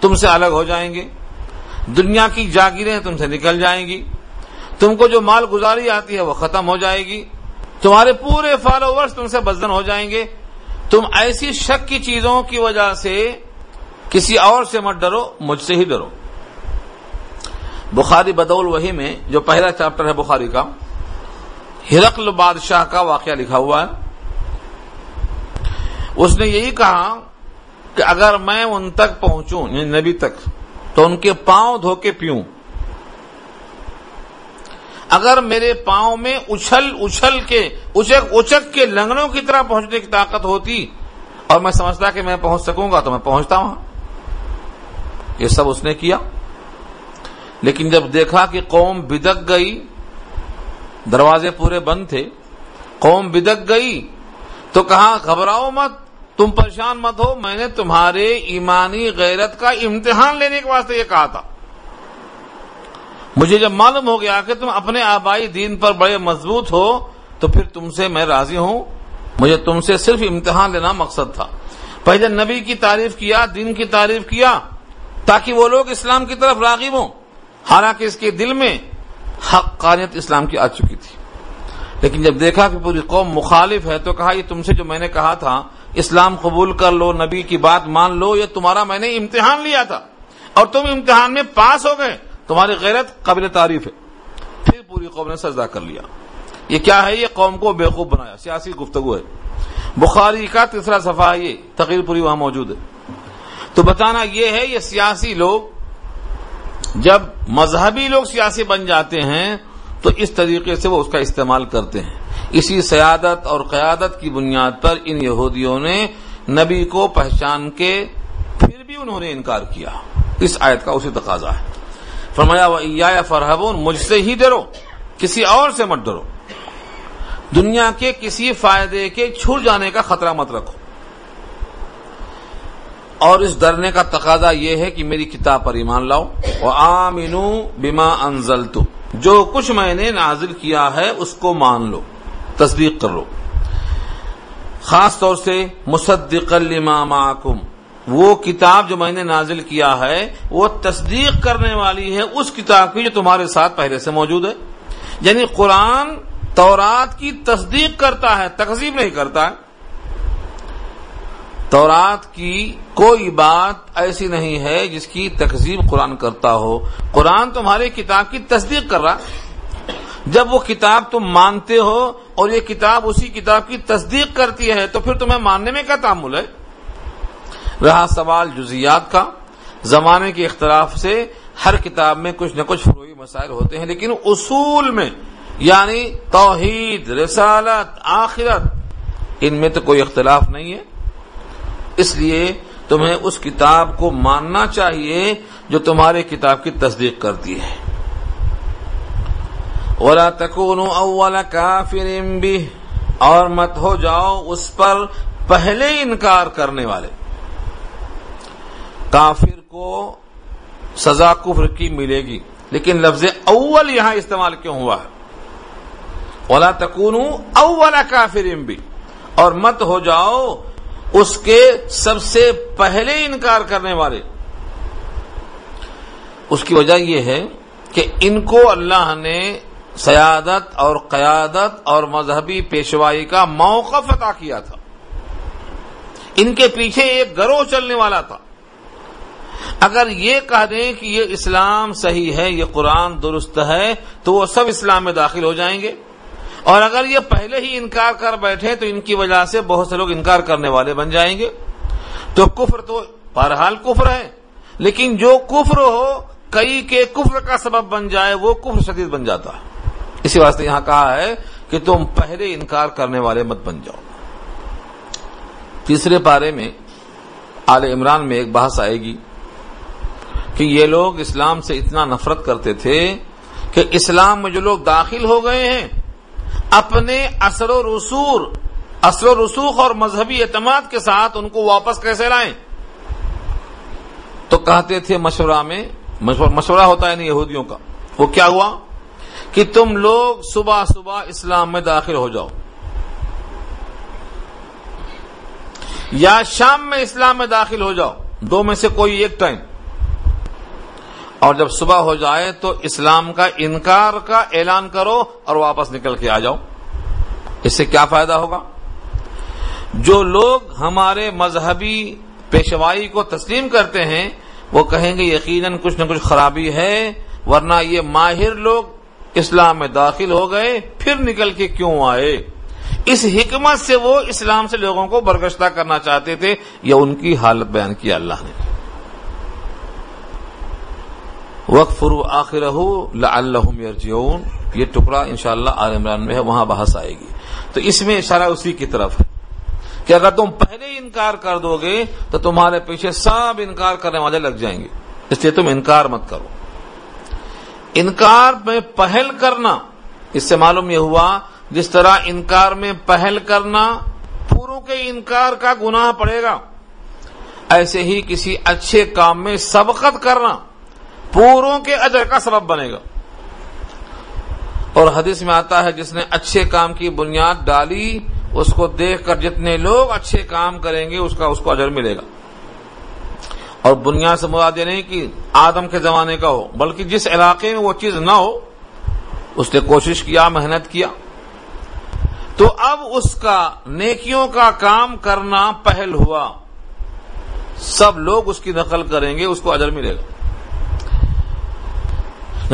تم سے الگ ہو جائیں گے۔ دنیا کی جاگیریں تم سے نکل جائیں گی۔ تم کو جو مال گزاری آتی ہے وہ ختم ہو جائے گی۔ تمہارے پورے فالوورز تم سے بزن ہو جائیں گے۔ تم ایسی شک کی چیزوں کی وجہ سے کسی اور سے مت ڈرو، مجھ سے ہی ڈرو۔ بخاری بدول وہی میں، جو پہلا چیپٹر ہے بخاری کا۔ ہرقل بادشاہ کا واقعہ لکھا ہوا ہے۔ اس نے یہی کہا کہ اگر میں ان تک پہنچوں یعنی نبی تک تو ان کے پاؤں دھو کے پیوں۔ اگر میرے پاؤں میں اچھل اچھل کے اچک اچک کے لنگڑوں کی طرح پہنچنے کی طاقت ہوتی اور میں سمجھتا کہ میں پہنچ سکوں گا تو میں پہنچتا وہاں۔ یہ سب اس نے کیا۔ لیکن جب دیکھا کہ قوم بدک گئی، دروازے پورے بند تھے، قوم بدک گئی، تو کہا، گھبراؤ مت۔ تم پریشان مت ہو، میں نے تمہارے ایمانی غیرت کا امتحان لینے کے واسطے یہ کہا تھا۔ مجھے جب معلوم ہو گیا کہ تم اپنے آبائی دین پر بڑے مضبوط ہو، تو پھر تم سے میں راضی ہوں۔ مجھے تم سے صرف امتحان لینا مقصد تھا۔ پہلے نبی کی تعریف کیا، دین کی تعریف کیا، تاکہ وہ لوگ اسلام کی طرف راغب ہوں۔ حالانکہ اس کے دل میں حق اسلام کی آ چکی تھی۔ لیکن جب دیکھا کہ پوری قوم مخالف ہے، تو کہا، یہ تم سے جو میں نے کہا تھا اسلام قبول کر لو، نبی کی بات مان لو، یہ تمہارا میں نے امتحان لیا تھا۔ اور تم امتحان میں پاس ہو گئے۔ تمہاری غیرت قابل تعریف ہے۔ پھر پوری قوم نے سجدہ کر لیا۔ یہ کیا ہے؟ یہ قوم کو بیوقوف بنایا۔ سیاسی گفتگو ہے۔ بخاری کا تیسرا صفحہ یہ تقریر پوری وہاں موجود ہے۔ تو بتانا یہ ہے، یہ سیاسی لوگ جب مذہبی لوگ سیاسی بن جاتے ہیں، تو اس طریقے سے وہ اس کا استعمال کرتے ہیں۔ اسی سیادت اور قیادت کی بنیاد پر ان یہودیوں نے نبی کو پہچان کے پھر بھی انہوں نے انکار کیا۔ اس آیت کا اسی تقاضا ہے۔ فرمایا یا فرحبون مجھ سے ہی ڈرو، کسی اور سے مت ڈرو۔ دنیا کے کسی فائدے کے چھڑ جانے کا خطرہ مت رکھو۔ اور اس ڈرنے کا تقاضا یہ ہے کہ میری کتاب پر ایمان لاؤ۔ وہ آمینو بیما انزل جو کچھ میں نے نازل کیا ہے، اس کو مان لو۔ تصدیق کر لو۔ خاص طور سے مصدق لما معکم۔ وہ کتاب جو میں نے نازل کیا ہے، وہ تصدیق کرنے والی ہے اس کتاب کی جو تمہارے ساتھ پہلے سے موجود ہے۔ یعنی قرآن تورات کی تصدیق کرتا ہے تقسیم نہیں کرتا۔ ہے تورات کی کوئی بات ایسی نہیں ہے جس کی تقزیب قرآن کرتا ہو۔ قرآن تمہاری کتاب کی تصدیق کر رہا۔ جب وہ کتاب تم مانتے ہو اور یہ کتاب اسی کتاب کی تصدیق کرتی ہے تو پھر تمہیں ماننے میں کیا تعمل ہے؟ رہا سوال جزیات کا۔ زمانے کے اختلاف سے ہر کتاب میں کچھ نہ کچھ فروئی مسائل ہوتے ہیں، لیکن اصول میں یعنی توحید، رسالت، آخرت، ان میں تو کوئی اختلاف نہیں ہے۔ اس لیے تمہیں اس کتاب کو ماننا چاہیے جو تمہارے کتاب کی تصدیق کرتی ہے۔ اولا تکون اولا کافر بھی اور مت ہو جاؤ اس پر پہلے انکار کرنے والے۔ کافر کو سزا کفر کی ملے گی، لیکن لفظ اول یہاں استعمال کیوں ہوا؟ ہے اولا تکون اولا کافر بھی اور مت ہو جاؤ اس کے سب سے پہلے انکار کرنے والے۔ اس کی وجہ یہ ہے کہ ان کو اللہ نے سیادت اور قیادت اور مذہبی پیشوائی کا موقف عطا کیا تھا۔ ان کے پیچھے ایک گروہ چلنے والا تھا۔ اگر یہ کہہ دیں کہ یہ اسلام صحیح ہے، یہ قرآن درست ہے، تو وہ سب اسلام میں داخل ہو جائیں گے۔ اور اگر یہ پہلے ہی انکار کر بیٹھے تو ان کی وجہ سے بہت سے لوگ انکار کرنے والے بن جائیں گے۔ تو کفر تو بہرحال کفر ہے، لیکن جو کفر ہو، کئی کے کفر کا سبب بن جائے، وہ کفر شدید بن جاتا۔ ہے اسی واسطے یہاں کہا ہے کہ تم پہلے انکار کرنے والے مت بن جاؤ۔ تیسرے پارے میں آل عمران میں ایک بحث آئے گی کہ یہ لوگ اسلام سے اتنا نفرت کرتے تھے کہ اسلام میں جو لوگ داخل ہو گئے ہیں، اپنے اثر و رسور، اثر و رسوخ اور مذہبی اعتماد کے ساتھ ان کو واپس کیسے لائیں؟ تو کہتے تھے مشورہ میں، مشورہ ہوتا ہے نہیں یہودیوں کا۔ وہ کیا ہوا؟ کہ تم لوگ صبح صبح اسلام میں داخل ہو جاؤ۔ یا شام میں اسلام میں داخل ہو جاؤ۔ دو میں سے کوئی ایک ٹائم۔ اور جب صبح ہو جائے تو اسلام کا انکار کا اعلان کرو اور واپس نکل کے آ جاؤ۔ اس سے کیا فائدہ ہوگا؟ جو لوگ ہمارے مذہبی پیشوائی کو تسلیم کرتے ہیں، وہ کہیں گے یقیناً کچھ نہ کچھ خرابی ہے، ورنہ یہ ماہر لوگ اسلام میں داخل ہو گئے، پھر نکل کے کیوں آئے؟ اس حکمت سے وہ اسلام سے لوگوں کو برگشتہ کرنا چاہتے تھے یہ ان کی حالت بیان کیا اللہ نے؟ وقت فرو آخر یرجعون یہ ٹکڑا انشاءاللہ شاء اللہ عمران میں ہے، وہاں بحث آئے گی۔ تو اس میں اشارہ اسی کی طرف ہے کہ اگر تم پہلے انکار کر دو گے، تو تمہارے پیچھے سب انکار کرنے والے لگ جائیں گے۔ اس لیے تم انکار مت کرو۔ انکار میں پہل کرنا، اس سے معلوم یہ ہوا، جس طرح انکار میں پہل کرنا پوروں کے انکار کا گناہ پڑے گا۔ ایسے ہی کسی اچھے کام میں سبقت کرنا پوروں کے اجر کا سبب بنے گا۔ اور حدیث میں آتا ہے، جس نے اچھے کام کی بنیاد ڈالی، اس کو دیکھ کر جتنے لوگ اچھے کام کریں گے، اس کا، اس کو اجر ملے گا۔ اور بنیاد سے مراد یہ نہیں کہ آدم کے زمانے کا ہو، بلکہ جس علاقے میں وہ چیز نہ ہو، اس نے کوشش کیا، محنت کیا۔ تو اب اس کا نیکیوں کا کام کرنا پہل ہوا۔ سب لوگ اس کی نقل کریں گے، اس کو اجر ملے گا۔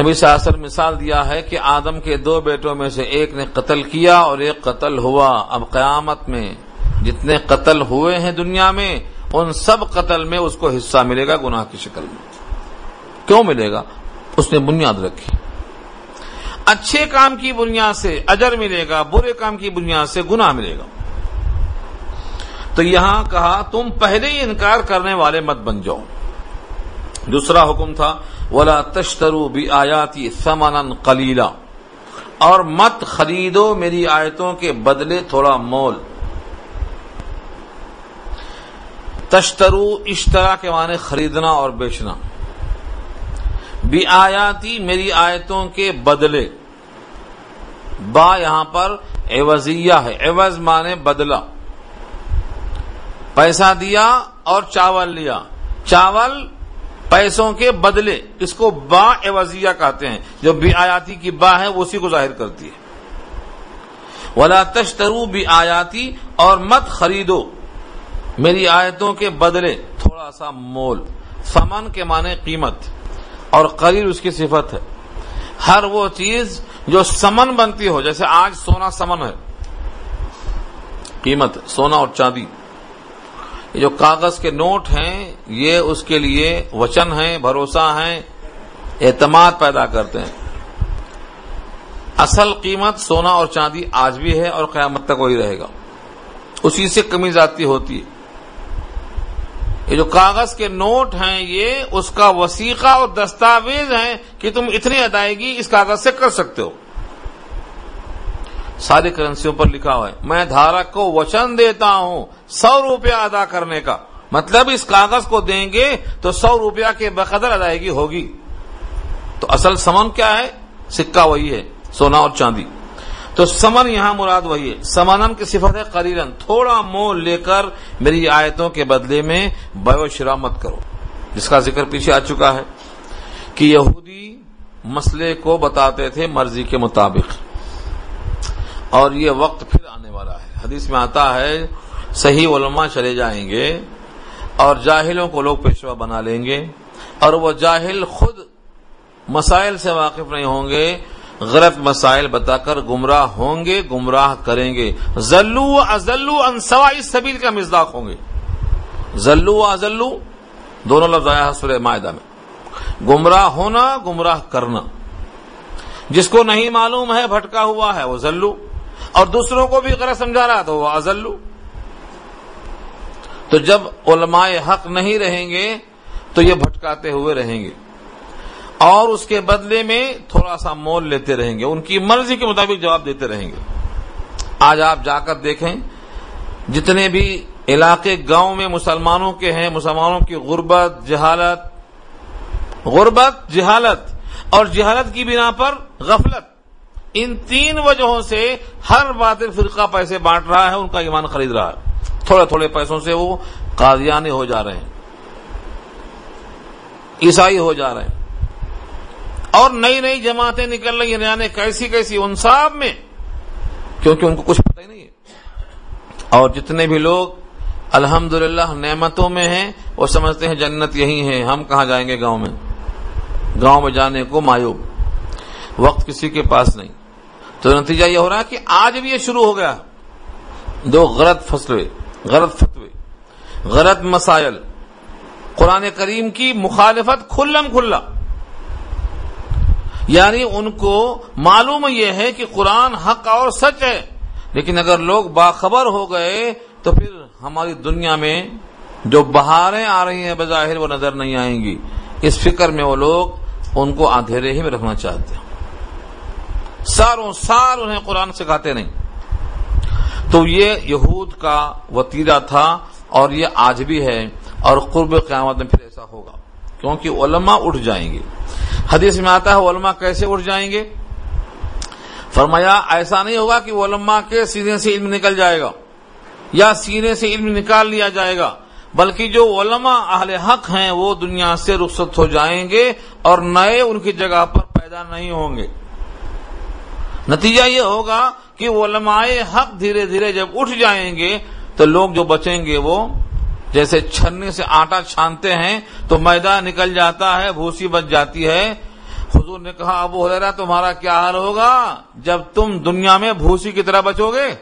نبی سیاست مثال دیا ہے کہ آدم کے دو بیٹوں میں سے ایک نے قتل کیا اور ایک قتل ہوا۔ اب قیامت میں جتنے قتل ہوئے ہیں دنیا میں ان سب قتل میں اس کو حصہ ملے گا گناہ کی شکل میں۔ کیوں ملے گا؟ اس نے بنیاد رکھی۔ اچھے کام کی بنیاد سے اجر ملے گا، برے کام کی بنیاد سے گناہ ملے گا۔ تو یہاں کہا، تم پہلے ہی انکار کرنے والے مت بن جاؤ۔ دوسرا حکم تھا، ولا تشترو بھی آیاتی سمن کلیلا اور مت خریدو میری آیتوں کے بدلے تھوڑا مول۔ تشترو اشترا کے معنی خریدنا اور بیچنا۔ بھی آیاتی، میری آیتوں کے بدلے۔ با یہاں پر ایوزیہ ہے۔ ایوز مانے بدلا پیسہ دیا اور چاول لیا۔ چاول پیسوں کے بدلے۔ اس کو با ایوزیہ کہتے ہیں۔ جو بھی آیاتی کی با ہے، وہ اسی کو ظاہر کرتی ہے۔ ولا تشترو بھی آیاتی اور مت خریدو۔ میری آیتوں کے بدلے تھوڑا سا مول۔ سمن کے معنی قیمت، اور قریب اس کی صفت ہے۔ ہر وہ چیز جو سمن بنتی ہو، جیسے آج سونا سمن ہے۔ قیمت، سونا اور چاندی۔ یہ جو کاغذ کے نوٹ ہیں، یہ اس کے لیے وچن ہیں، بھروسہ ہیں، اعتماد پیدا کرتے ہیں۔ اصل قیمت سونا اور چاندی آج بھی ہے اور قیامت تک وہی رہے گا۔ اسی سے کمی جاتی ہوتی ہے۔ یہ جو کاغذ کے نوٹ ہیں یہ، اس کا وسیقہ اور دستاویز ہیں کہ تم اتنی ادائیگی اس کاغذ سے کر سکتے ہو۔ ساری کرنسیوں پر لکھا ہوا ہے، میں دھارک کو وچن دیتا ہوں سو روپیہ ادا کرنے کا۔ مطلب اس کاغذ کو دیں گے تو سو روپیہ کے بقدر ادائیگی ہوگی۔ تو اصل سمن کیا ہے؟ سکہ وہی ہے، سونا اور چاندی۔ تو سمن یہاں مراد وہی ہے۔ سمنم کی صفت ہے قریرن تھوڑا مول لے کر میری آیتوں کے بدلے میں بیو شرا مت کرو۔ جس کا ذکر پیچھے آ چکا ہے کہ یہودی مسئلے کو بتاتے تھے مرضی کے مطابق۔ اور یہ وقت پھر آنے والا ہے۔ حدیث میں آتا ہے، صحیح علماء چلے جائیں گے اور جاہلوں کو لوگ پیشوا بنا لیں گے اور وہ جاہل خود مسائل سے واقف نہیں ہوں گے۔ غلط مسائل بتا کر گمراہ ہوں گے، گمراہ کریں گے۔ ذلو ازلو انسوا اس سبیل کا مزداق ہوں گے۔ ذلو ازلو دونوں لفظ آیا سورہ معاہدہ میں۔ گمراہ ہونا، گمراہ کرنا۔ جس کو نہیں معلوم ہے، بھٹکا ہوا ہے، وہ ذلو۔ اور دوسروں کو بھی غلط سمجھا رہا تو وہ ازلو۔ تو جب علماء حق نہیں رہیں گے، تو یہ بھٹکاتے ہوئے رہیں گے۔ اور اس کے بدلے میں تھوڑا سا مول لیتے رہیں گے، ان کی مرضی کے مطابق جواب دیتے رہیں گے۔ آج آپ جا کر دیکھیں، جتنے بھی علاقے گاؤں میں مسلمانوں کے ہیں، مسلمانوں کی غربت، جہالت غربت، جہالت، اور جہالت کی بنا پر غفلت، ان تین وجہوں سے ہر بات فرقہ پیسے بانٹ رہا ہے، ان کا ایمان خرید رہا ہے۔ تھوڑے تھوڑے پیسوں سے وہ قادیانے ہو جا رہے ہیں، عیسائی ہو جا رہے ہیں۔ اور نئی نئی جماعتیں نکل رہی ہیں یعنی کیسی کیسی انصاب میں؟ کیونکہ ان کو کچھ پتہ ہی نہیں ہے۔ اور جتنے بھی لوگ الحمد نعمتوں میں ہیں، وہ سمجھتے ہیں جنت یہی ہے، ہم کہاں جائیں گے گاؤں میں؟ گاؤں میں جانے کو مایوب وقت کسی کے پاس نہیں۔ تو نتیجہ یہ ہو رہا ہے کہ آج بھی یہ شروع ہو گیا۔ دو غلط فصلے غلط فتوے، غلط مسائل۔ قرآن کریم کی مخالفت کھلم کھلا۔ یعنی ان کو معلوم یہ ہے کہ قرآن حق اور سچ ہے۔ لیکن اگر لوگ باخبر ہو گئے تو پھر ہماری دنیا میں جو بہاریں آ رہی ہیں بظاہر وہ نظر نہیں آئیں گی۔ اس فکر میں وہ لوگ ان کو اندھیرے ہی میں رکھنا چاہتے ہیں۔ ساروں سال انہیں قرآن سکھاتے نہیں۔ تو یہ یہود کا وطیرہ تھا اور یہ آج بھی ہے اور قرب قیامت میں پھر ایسا ہوگا۔ کیونکہ علماء اٹھ جائیں گے۔ حدیث میں آتا ہے علماء کیسے اٹھ جائیں گے؟ فرمایا، ایسا نہیں ہوگا کہ علماء کے سینے سے علم نکل جائے گا یا سینے سے علم نکال لیا جائے گا، بلکہ جو علماء اہل حق ہیں وہ دنیا سے رخصت ہو جائیں گے اور نئے ان کی جگہ پر پیدا نہیں ہوں گے۔ نتیجہ یہ ہوگا کہ علماء حق دھیرے دھیرے جب اٹھ جائیں گے تو لوگ جو بچیں گے وہ جیسے چھننے سے آٹا چھانتے ہیں تو میدان نکل جاتا ہے، بھوسی بچ جاتی ہے۔ حضور نے کہا، ابو ہو تمہارا کیا حال ہوگا؟ جب تم دنیا میں بھوسی کی طرح بچو گے؟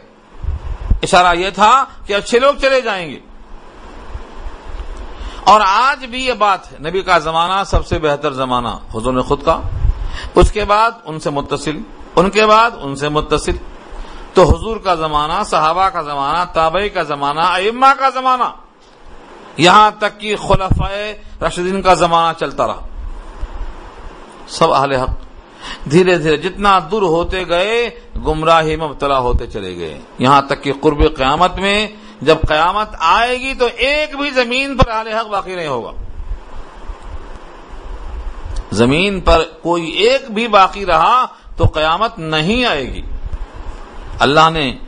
اشارہ یہ تھا کہ اچھے لوگ چلے جائیں گے۔ اور آج بھی یہ بات ہے۔ نبی کا زمانہ سب سے بہتر زمانہ، حضور نے خود کا اس کے بعد ان سے متصل، ان کے بعد ان سے متصل۔ تو حضور کا زمانہ، صحابہ کا زمانہ، تابعی کا زمانہ، ائمہ کا زمانہ۔ یہاں تک کہ خلف رشدین کا زمانہ چلتا رہا۔ سب اہل حق دھیرے دھیرے جتنا دور ہوتے گئے، گمراہی میں مبتلا ہوتے چلے گئے۔ یہاں تک کہ قرب قیامت میں جب قیامت آئے گی تو ایک بھی زمین پر اہل حق باقی نہیں ہوگا۔ زمین پر کوئی ایک بھی باقی رہا تو قیامت نہیں آئے گی۔ اللہ نے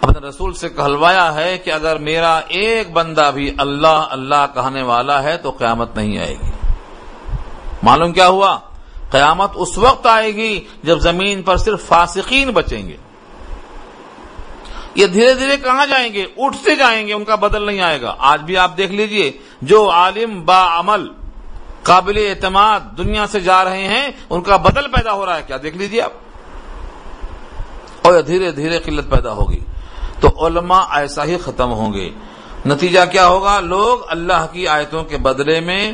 اپنے رسول سے کہلوایا ہے کہ اگر میرا ایک بندہ بھی اللہ اللہ کہنے والا ہے تو قیامت نہیں آئے گی۔ معلوم کیا ہوا؟ قیامت اس وقت آئے گی جب زمین پر صرف فاسقین بچیں گے۔ یہ دھیرے دھیرے کہاں جائیں گے؟ اٹھتے جائیں گے، ان کا بدل نہیں آئے گا۔ آج بھی آپ دیکھ لیجیے، جو عالم با عمل، قابل اعتماد دنیا سے جا رہے ہیں، ان کا بدل پیدا ہو رہا ہے۔ کیا دیکھ لیجیے آپ؟ اور دھیرے دھیرے قلت پیدا ہوگی۔ تو علماء ایسا ہی ختم ہوں گے۔ نتیجہ کیا ہوگا؟ لوگ اللہ کی آیتوں کے بدلے میں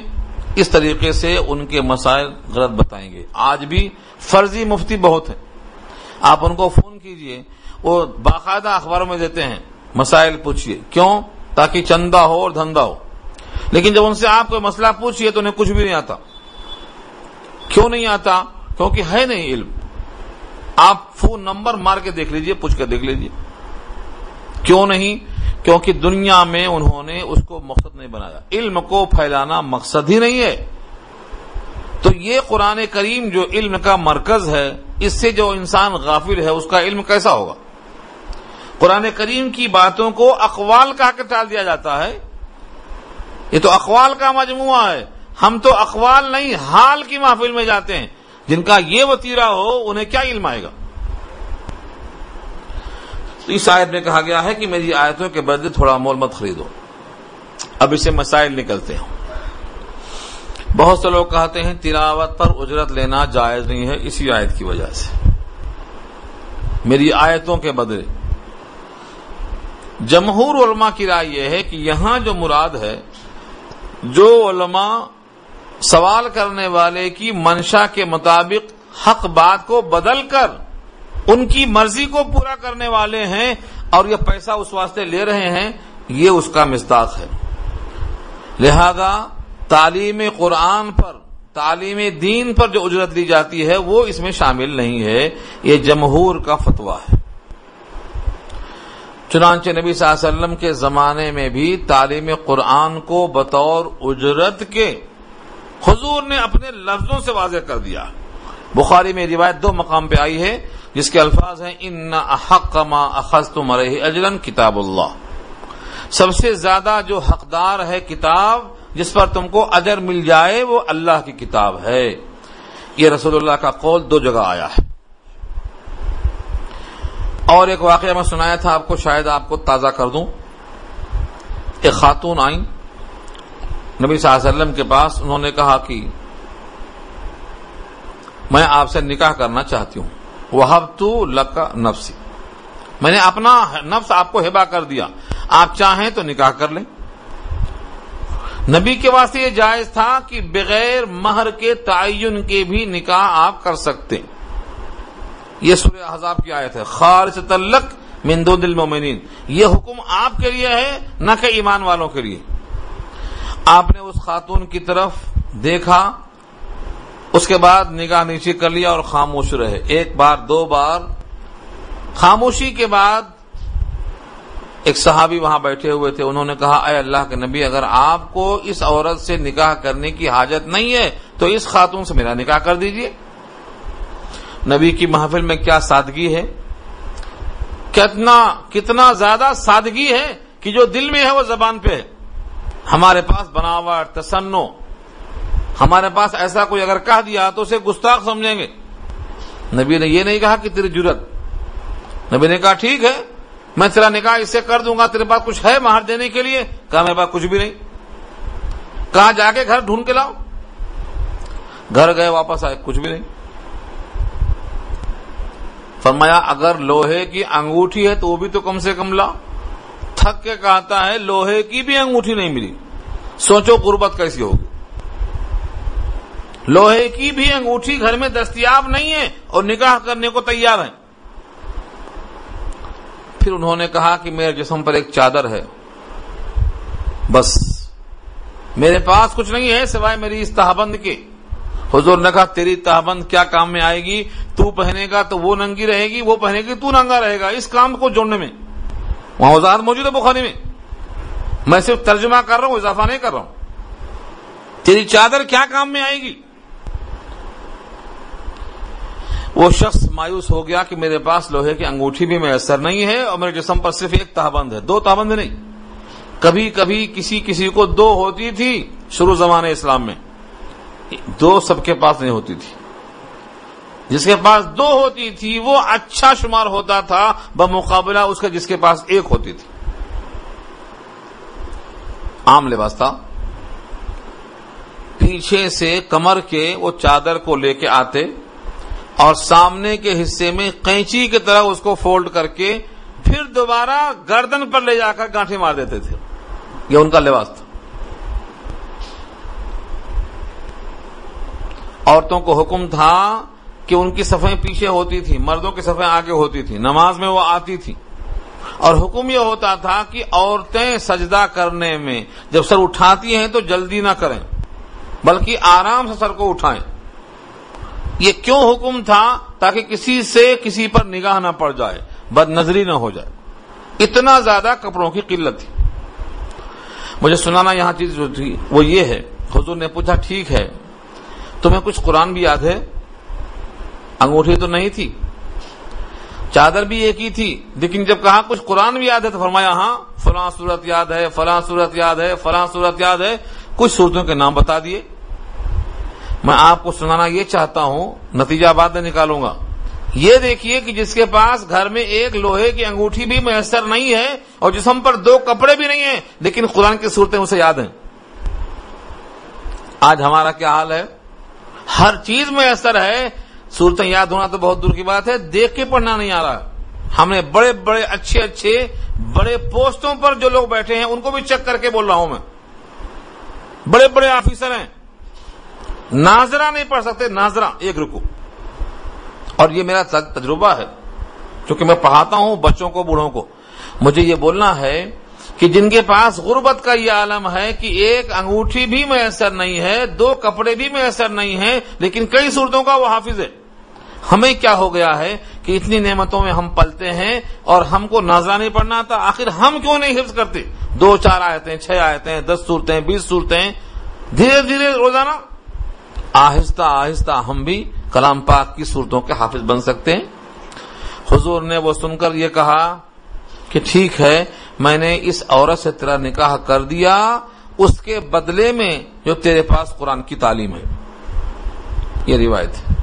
اس طریقے سے ان کے مسائل غلط بتائیں گے۔ آج بھی فرضی مفتی بہت ہیں۔ آپ ان کو فون کیجیے۔ وہ باقاعدہ اخباروں میں دیتے ہیں۔ مسائل پوچھیے کیوں؟ تاکہ چندہ ہو اور دھندا ہو۔ لیکن جب ان سے آپ کوئی مسئلہ پوچھیے تو انہیں کچھ بھی نہیں آتا۔ کیوں نہیں آتا؟ کیونکہ ہے نہیں علم۔ آپ فون نمبر مار کے دیکھ لیجیے، پوچھ کے دیکھ لیجیے۔ کیوں نہیں؟ کیونکہ دنیا میں انہوں نے اس کو مقصد نہیں بنایا۔ علم کو پھیلانا مقصد ہی نہیں ہے۔ تو یہ قرآن کریم جو علم کا مرکز ہے، اس سے جو انسان غافل ہے، اس کا علم کیسا ہوگا؟ قرآن کریم کی باتوں کو اقوال کہا کے ٹال دیا جاتا ہے۔ یہ تو اقوال کا مجموعہ ہے۔ ہم تو اقوال نہیں، حال کی محفل میں جاتے ہیں۔ جن کا یہ وطیرہ ہو، انہیں کیا علم آئے گا؟ تو اس آیت میں کہا گیا ہے کہ میری آیتوں کے بدلے تھوڑا مول مت خریدو۔ اب اسے مسائل نکلتے ہیں۔ بہت سے لوگ کہتے ہیں تلاوت پر اجرت لینا جائز نہیں ہے، اسی آیت کی وجہ سے۔ میری آیتوں کے بدلے۔ جمہور علماء کی رائے یہ ہے کہ یہاں جو مراد ہے، جو علماء سوال کرنے والے کی منشا کے مطابق حق بات کو بدل کر ان کی مرضی کو پورا کرنے والے ہیں اور یہ پیسہ اس واسطے لے رہے ہیں، یہ اس کا مزداق ہے۔ لہذا تعلیم قرآن پر، تعلیم دین پر جو اجرت دی جاتی ہے، وہ اس میں شامل نہیں ہے۔ یہ جمہور کا فتویٰ ہے۔ چنانچہ نبی صلی اللہ علیہ وسلم کے زمانے میں بھی تعلیم قرآن کو بطور اجرت کے حضور نے اپنے لفظوں سے واضح کر دیا۔ بخاری میں روایت دو مقام پہ آئی ہے، جس کے الفاظ ہیں ان احق ما اخذ تم اجلن کتاب اللہ سب سے زیادہ جو حقدار ہے کتاب، جس پر تم کو اجر مل جائے، وہ اللہ کی کتاب ہے۔ یہ رسول اللہ کا قول دو جگہ آیا ہے۔ اور ایک واقعہ میں سنایا تھا، آپ کو شاید آپ کو تازہ کر دوں۔ ایک خاتون آئیں، نبی صلی اللہ علیہ وسلم کے پاس، انہوں نے کہا کہ میں آپ سے نکاح کرنا چاہتی ہوں۔ وہ تو لکا نفسی میں نے اپنا نفس آپ کو ہبا کر دیا۔ آپ چاہیں تو نکاح کر لیں۔ نبی کے واسطے یہ جائز تھا کہ بغیر مہر کے تعین کے بھی نکاح آپ کر سکتے۔ یہ سورہ حذاب کی آیت ہے۔ خارج تلق مندو دل مومنین یہ حکم آپ کے لیے ہے، نہ کہ ایمان والوں کے لیے۔ آپ نے اس خاتون کی طرف دیکھا۔ اس کے بعد نگاہ نیچے کر لیا اور خاموش رہے۔ ایک بار، دو بار۔ خاموشی کے بعد ایک صحابی وہاں بیٹھے ہوئے تھے۔ انہوں نے کہا، اے اللہ کے نبی، اگر آپ کو اس عورت سے نکاح کرنے کی حاجت نہیں ہے، تو اس خاتون سے میرا نکاح کر دیجیے۔ نبی کی محفل میں کیا سادگی ہے؟ کتنا کتنا زیادہ سادگی ہے کہ جو دل میں ہے وہ زبان پہ ہے۔ ہمارے پاس بناوٹ، تسنو ہمارے پاس ایسا کوئی اگر کہہ دیا تو اسے گستاخ سمجھیں گے۔ نبی نے یہ نہیں کہا کہ تیری جرت نبی نے کہا ٹھیک ہے، میں تیرا نکاح اس سے کر دوں گا، تیرے پاس کچھ ہے مہر دینے کے لیے؟ کہا میرے پاس کچھ بھی نہیں۔ کہاں جا کے گھر ڈھونڈ کے لاؤ۔ گھر گئے واپس آئے، کچھ بھی نہیں۔ فرمایا، اگر لوہے کی انگوٹھی ہے تو وہ بھی تو کم سے کم لا تھک کے کہتا ہے، لوہے کی بھی انگوٹھی نہیں ملی۔ سوچو قربت کیسی ہوگی۔ لوہے کی بھی انگوٹھی گھر میں دستیاب نہیں ہے اور نکاح کرنے کو تیار ہے پھر انہوں نے کہا کہ میرے جسم پر ایک چادر ہے۔ بس۔ میرے پاس کچھ نہیں ہے سوائے میری اس تہبند کے۔ حضور نے کہا، تیری تہبند کیا کام میں آئے گی؟ تو پہنے گا تو وہ ننگی رہے گی، وہ پہنے گی تو ننگا رہے گا۔ اس کام کو جوڑنے میں۔ وہاں وزارت موجود ہے بخاری میں۔ میں صرف ترجمہ کر رہا ہوں، اضافہ نہیں کر رہا ہوں۔ تیری چادر کیا کام میں آئے گی؟ وہ شخص مایوس ہو گیا کہ میرے پاس لوہے کی انگوٹھی بھی میسر نہیں ہے اور میرے جسم پر صرف ایک تہبند ہے۔ دو تہبند نہیں۔ کبھی کبھی کسی کسی کو دو ہوتی تھی شروع زمانے اسلام میں۔ دو سب کے پاس نہیں ہوتی تھی۔ جس کے پاس دو ہوتی تھی وہ اچھا شمار ہوتا تھا، بمقابلہ اس کے جس کے پاس ایک ہوتی تھی۔ عام لباس تھا۔ پیچھے سے کمر کے وہ چادر کو لے کے آتے۔ اور سامنے کے حصے میں قینچی کی طرح اس کو فولڈ کر کے پھر دوبارہ گردن پر لے جا کر گانٹھی مار دیتے تھے۔ یہ ان کا لباس تھا۔ عورتوں کو حکم تھا کہ ان کی صفیں پیچھے ہوتی تھی مردوں کی صفیں آگے ہوتی تھی نماز میں وہ آتی تھی اور حکم یہ ہوتا تھا کہ عورتیں سجدہ کرنے میں جب سر اٹھاتی ہیں تو جلدی نہ کریں، بلکہ آرام سے سر کو اٹھائیں۔ یہ کیوں حکم تھا تاکہ کسی سے کسی پر نگاہ نہ پڑ جائے، بد نظری نہ ہو جائے۔ اتنا زیادہ کپڑوں کی قلت تھی۔ مجھے سنانا یہاں چیز جو تھی، وہ یہ ہے، حضور نے پوچھا، ٹھیک ہے، تمہیں کچھ قرآن بھی یاد ہے؟ انگوٹھی تو نہیں تھی، چادر بھی ایک ہی تھی، لیکن جب کہا کچھ قرآن بھی یاد ہے تو فرمایا ہاں فلاں صورت یاد ہے، فلاں صورت یاد ہے، فلاں صورت یاد ہے، کچھ صورتوں کے نام بتا دیے۔ میں آپ کو سنانا یہ چاہتا ہوں، نتیجہ بعد میں نکالوں گا۔ یہ دیکھیے کہ جس کے پاس گھر میں ایک لوہے کی انگوٹھی بھی میسر نہیں ہے اور جسم پر دو کپڑے بھی نہیں ہیں، لیکن قرآن کی صورتیں اسے یاد ہیں۔ آج ہمارا کیا حال ہے؟ ہر چیز میں اثر ہے۔ صورتیں یاد ہونا تو بہت دور کی بات ہے، دیکھ کے پڑھنا نہیں آ رہا۔ ہم نے بڑے بڑے اچھے اچھے بڑے پوسٹوں پر جو لوگ بیٹھے ہیں، ان کو بھی چیک کر کے بول رہا ہوں میں۔ بڑے بڑے آفیسر ہیں۔ ناظرہ نہیں پڑھ سکتے، ناظرہ، ایک رکو۔ اور یہ میرا تجربہ ہے کیونکہ میں پڑھاتا ہوں بچوں کو، بوڑھوں کو۔ مجھے یہ بولنا ہے کہ جن کے پاس غربت کا یہ عالم ہے کہ ایک انگوٹھی بھی میسر نہیں ہے، دو کپڑے بھی میسر نہیں ہے لیکن کئی صورتوں کا وہ حافظ ہے۔ ہمیں کیا ہو گیا ہے کہ اتنی نعمتوں میں ہم پلتے ہیں اور ہم کو نازا نہیں پڑنا تھا آخر ہم کیوں نہیں حفظ کرتے؟ دو، چار آیتیں، چھ آیتیں، دس صورتیں، بیس صورتیں۔ دھیرے دھیرے روزانہ آہستہ آہستہ ہم بھی کلام پاک کی صورتوں کے حافظ بن سکتے ہیں۔ حضور نے وہ سن کر یہ کہا کہ ٹھیک ہے، میں نے اس عورت سے تیرا نکاح کر دیا، اس کے بدلے میں جو تیرے پاس قرآن کی تعلیم ہے۔ یہ روایت ہے۔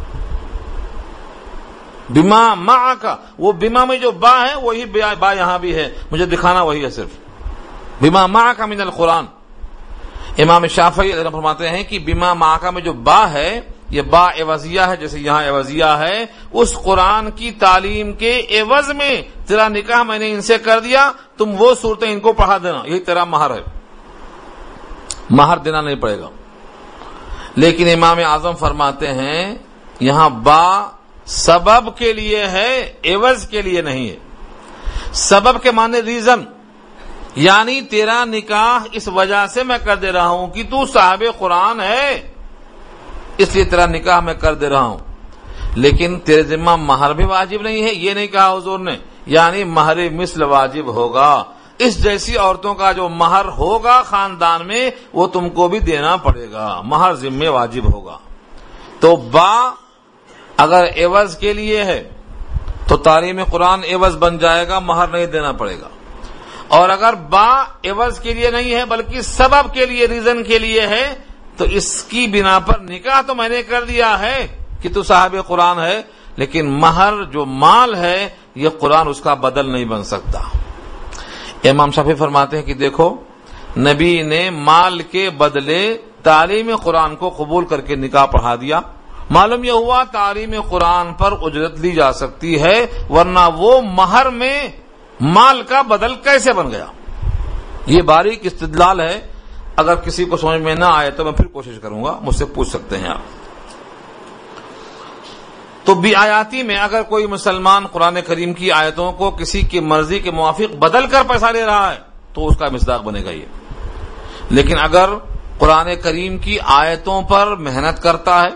بیما ماں کا وہ بیما میں جو با ہے، وہی با یہاں بھی ہے۔ مجھے دکھانا وہی ہے صرف۔ بیما ماں کا من القرآن۔ امام شافعی فرماتے ہیں کہ بیما ماں کا میں جو با ہے، یہ با ایوزیہ ہے، جیسے یہاں ایوزیہ ہے، اس قرآن کی تعلیم کے ایوز میں تیرا نکاح میں نے ان سے کر دیا، تم وہ صورتیں ان کو پڑھا دینا، یہی تیرا مہر ہے۔ مہر دینا نہیں پڑے گا۔ لیکن امام اعظم فرماتے ہیں، یہاں با سبب کے لیے ہے ایوز کے لیے نہیں ہے۔ سبب کے معنی ریزن۔ یعنی تیرا نکاح اس وجہ سے میں کر دے رہا ہوں کہ تو صاحب قرآن ہے۔ اس لیے تیرا نکاح میں کر دے رہا ہوں۔ لیکن تیرے ذمہ مہر بھی واجب نہیں ہے، یہ نہیں کہا حضور نے۔ یعنی مہر مثل واجب ہوگا۔ اس جیسی عورتوں کا جو مہر ہوگا خاندان میں، وہ تم کو بھی دینا پڑے گا۔ مہر ذمہ واجب ہوگا۔ تو با اگر ایوز کے لیے ہے، تو تعلیم قرآن ایوز بن جائے گا، مہر نہیں دینا پڑے گا۔ اور اگر با ایوز کے لیے نہیں ہے بلکہ سبب کے لیے ریزن کے لیے ہے تو اس کی بنا پر نکاح تو میں نے کر دیا ہے کہ تو صاحب قرآن ہے، لیکن مہر جو مال ہے، یہ قرآن اس کا بدل نہیں بن سکتا۔ امام شافی فرماتے ہیں کہ دیکھو، نبی نے مال کے بدلے تعلیم قرآن کو قبول کر کے نکاح پڑھا دیا۔ معلوم یہ ہوا، تعلیم قرآن پر اجرت لی جا سکتی ہے، ورنہ وہ مہر میں مال کا بدل کیسے بن گیا؟ یہ باریک استدلال ہے۔ اگر کسی کو سمجھ میں نہ آئے تو میں پھر کوشش کروں گا، مجھ سے پوچھ سکتے ہیں آپ۔ تو بھی آیاتی میں اگر کوئی مسلمان قرآن کریم کی آیتوں کو کسی کی مرضی کے موافق بدل کر پیسہ لے رہا ہے، تو اس کا مزداق بنے گا یہ۔ لیکن اگر قرآن کریم کی آیتوں پر محنت کرتا ہے،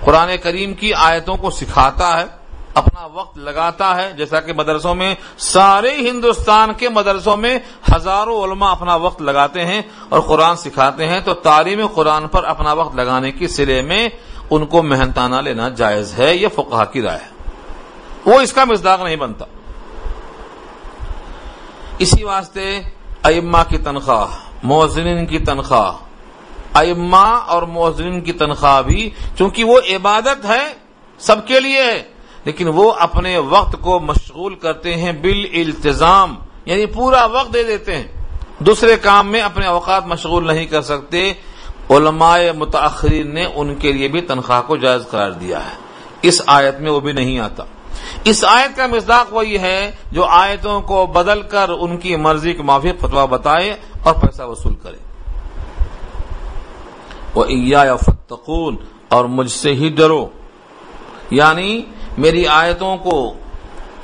قرآن کریم کی آیتوں کو سکھاتا ہے اپنا وقت لگاتا ہے، جیسا کہ مدرسوں میں سارے ہندوستان کے مدرسوں میں ہزاروں علماء اپنا وقت لگاتے ہیں اور قرآن سکھاتے ہیں، تو تعلیم قرآن پر اپنا وقت لگانے کی سلے میں ان کو محنتانہ لینا جائز ہے، یہ فقہ کی رائے ہے۔ وہ اس کا مزداق نہیں بنتا۔ اسی واسطے ائمہ کی تنخواہ موزن کی تنخواہ، ائمہ اور موزن کی تنخواہ بھی، چونکہ وہ عبادت ہے، سب کے لیے ہے۔ لیکن وہ اپنے وقت کو مشغول کرتے ہیں بال التظام یعنی پورا وقت دے دیتے ہیں۔ دوسرے کام میں اپنے اوقات مشغول نہیں کر سکتے۔ علماء متاخرین نے ان کے لیے بھی تنخواہ کو جائز قرار دیا ہے۔ اس آیت میں وہ بھی نہیں آتا۔ اس آیت کا مزداق وہی ہے جو آیتوں کو بدل کر ان کی مرضی کے معافی فتوا بتائے اور پیسہ وصول کرے۔ وہ فتقون اور مجھ سے ہی ڈرو۔ یعنی میری آیتوں کو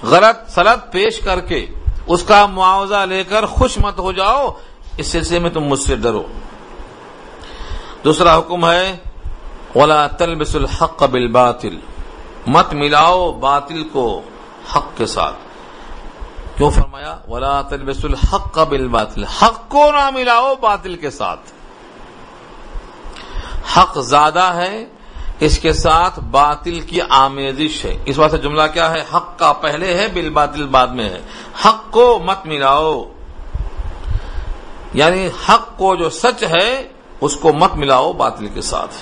غلط سلط پیش کر کے اس کا معاوضہ لے کر خوش مت ہو جاؤ، اس سلسلے میں تم مجھ سے ڈرو۔ دوسرا حکم ہے، ولا تلبس الحق بالباطل۔ مت ملاؤ باطل کو حق کے ساتھ۔ کیوں فرمایا؟ ولا تلبس الحق بالباطل۔ حق کو نہ ملاؤ باطل کے ساتھ۔ حق زیادہ ہے اس کے ساتھ باطل کی آمیزش ہے۔ اس واسطے جملہ کیا ہے؟ حق کا پہلے ہے بل باطل بعد میں ہے۔ حق کو مت ملاؤ۔ یعنی حق کو جو سچ ہے، اس کو مت ملاؤ باطل کے ساتھ۔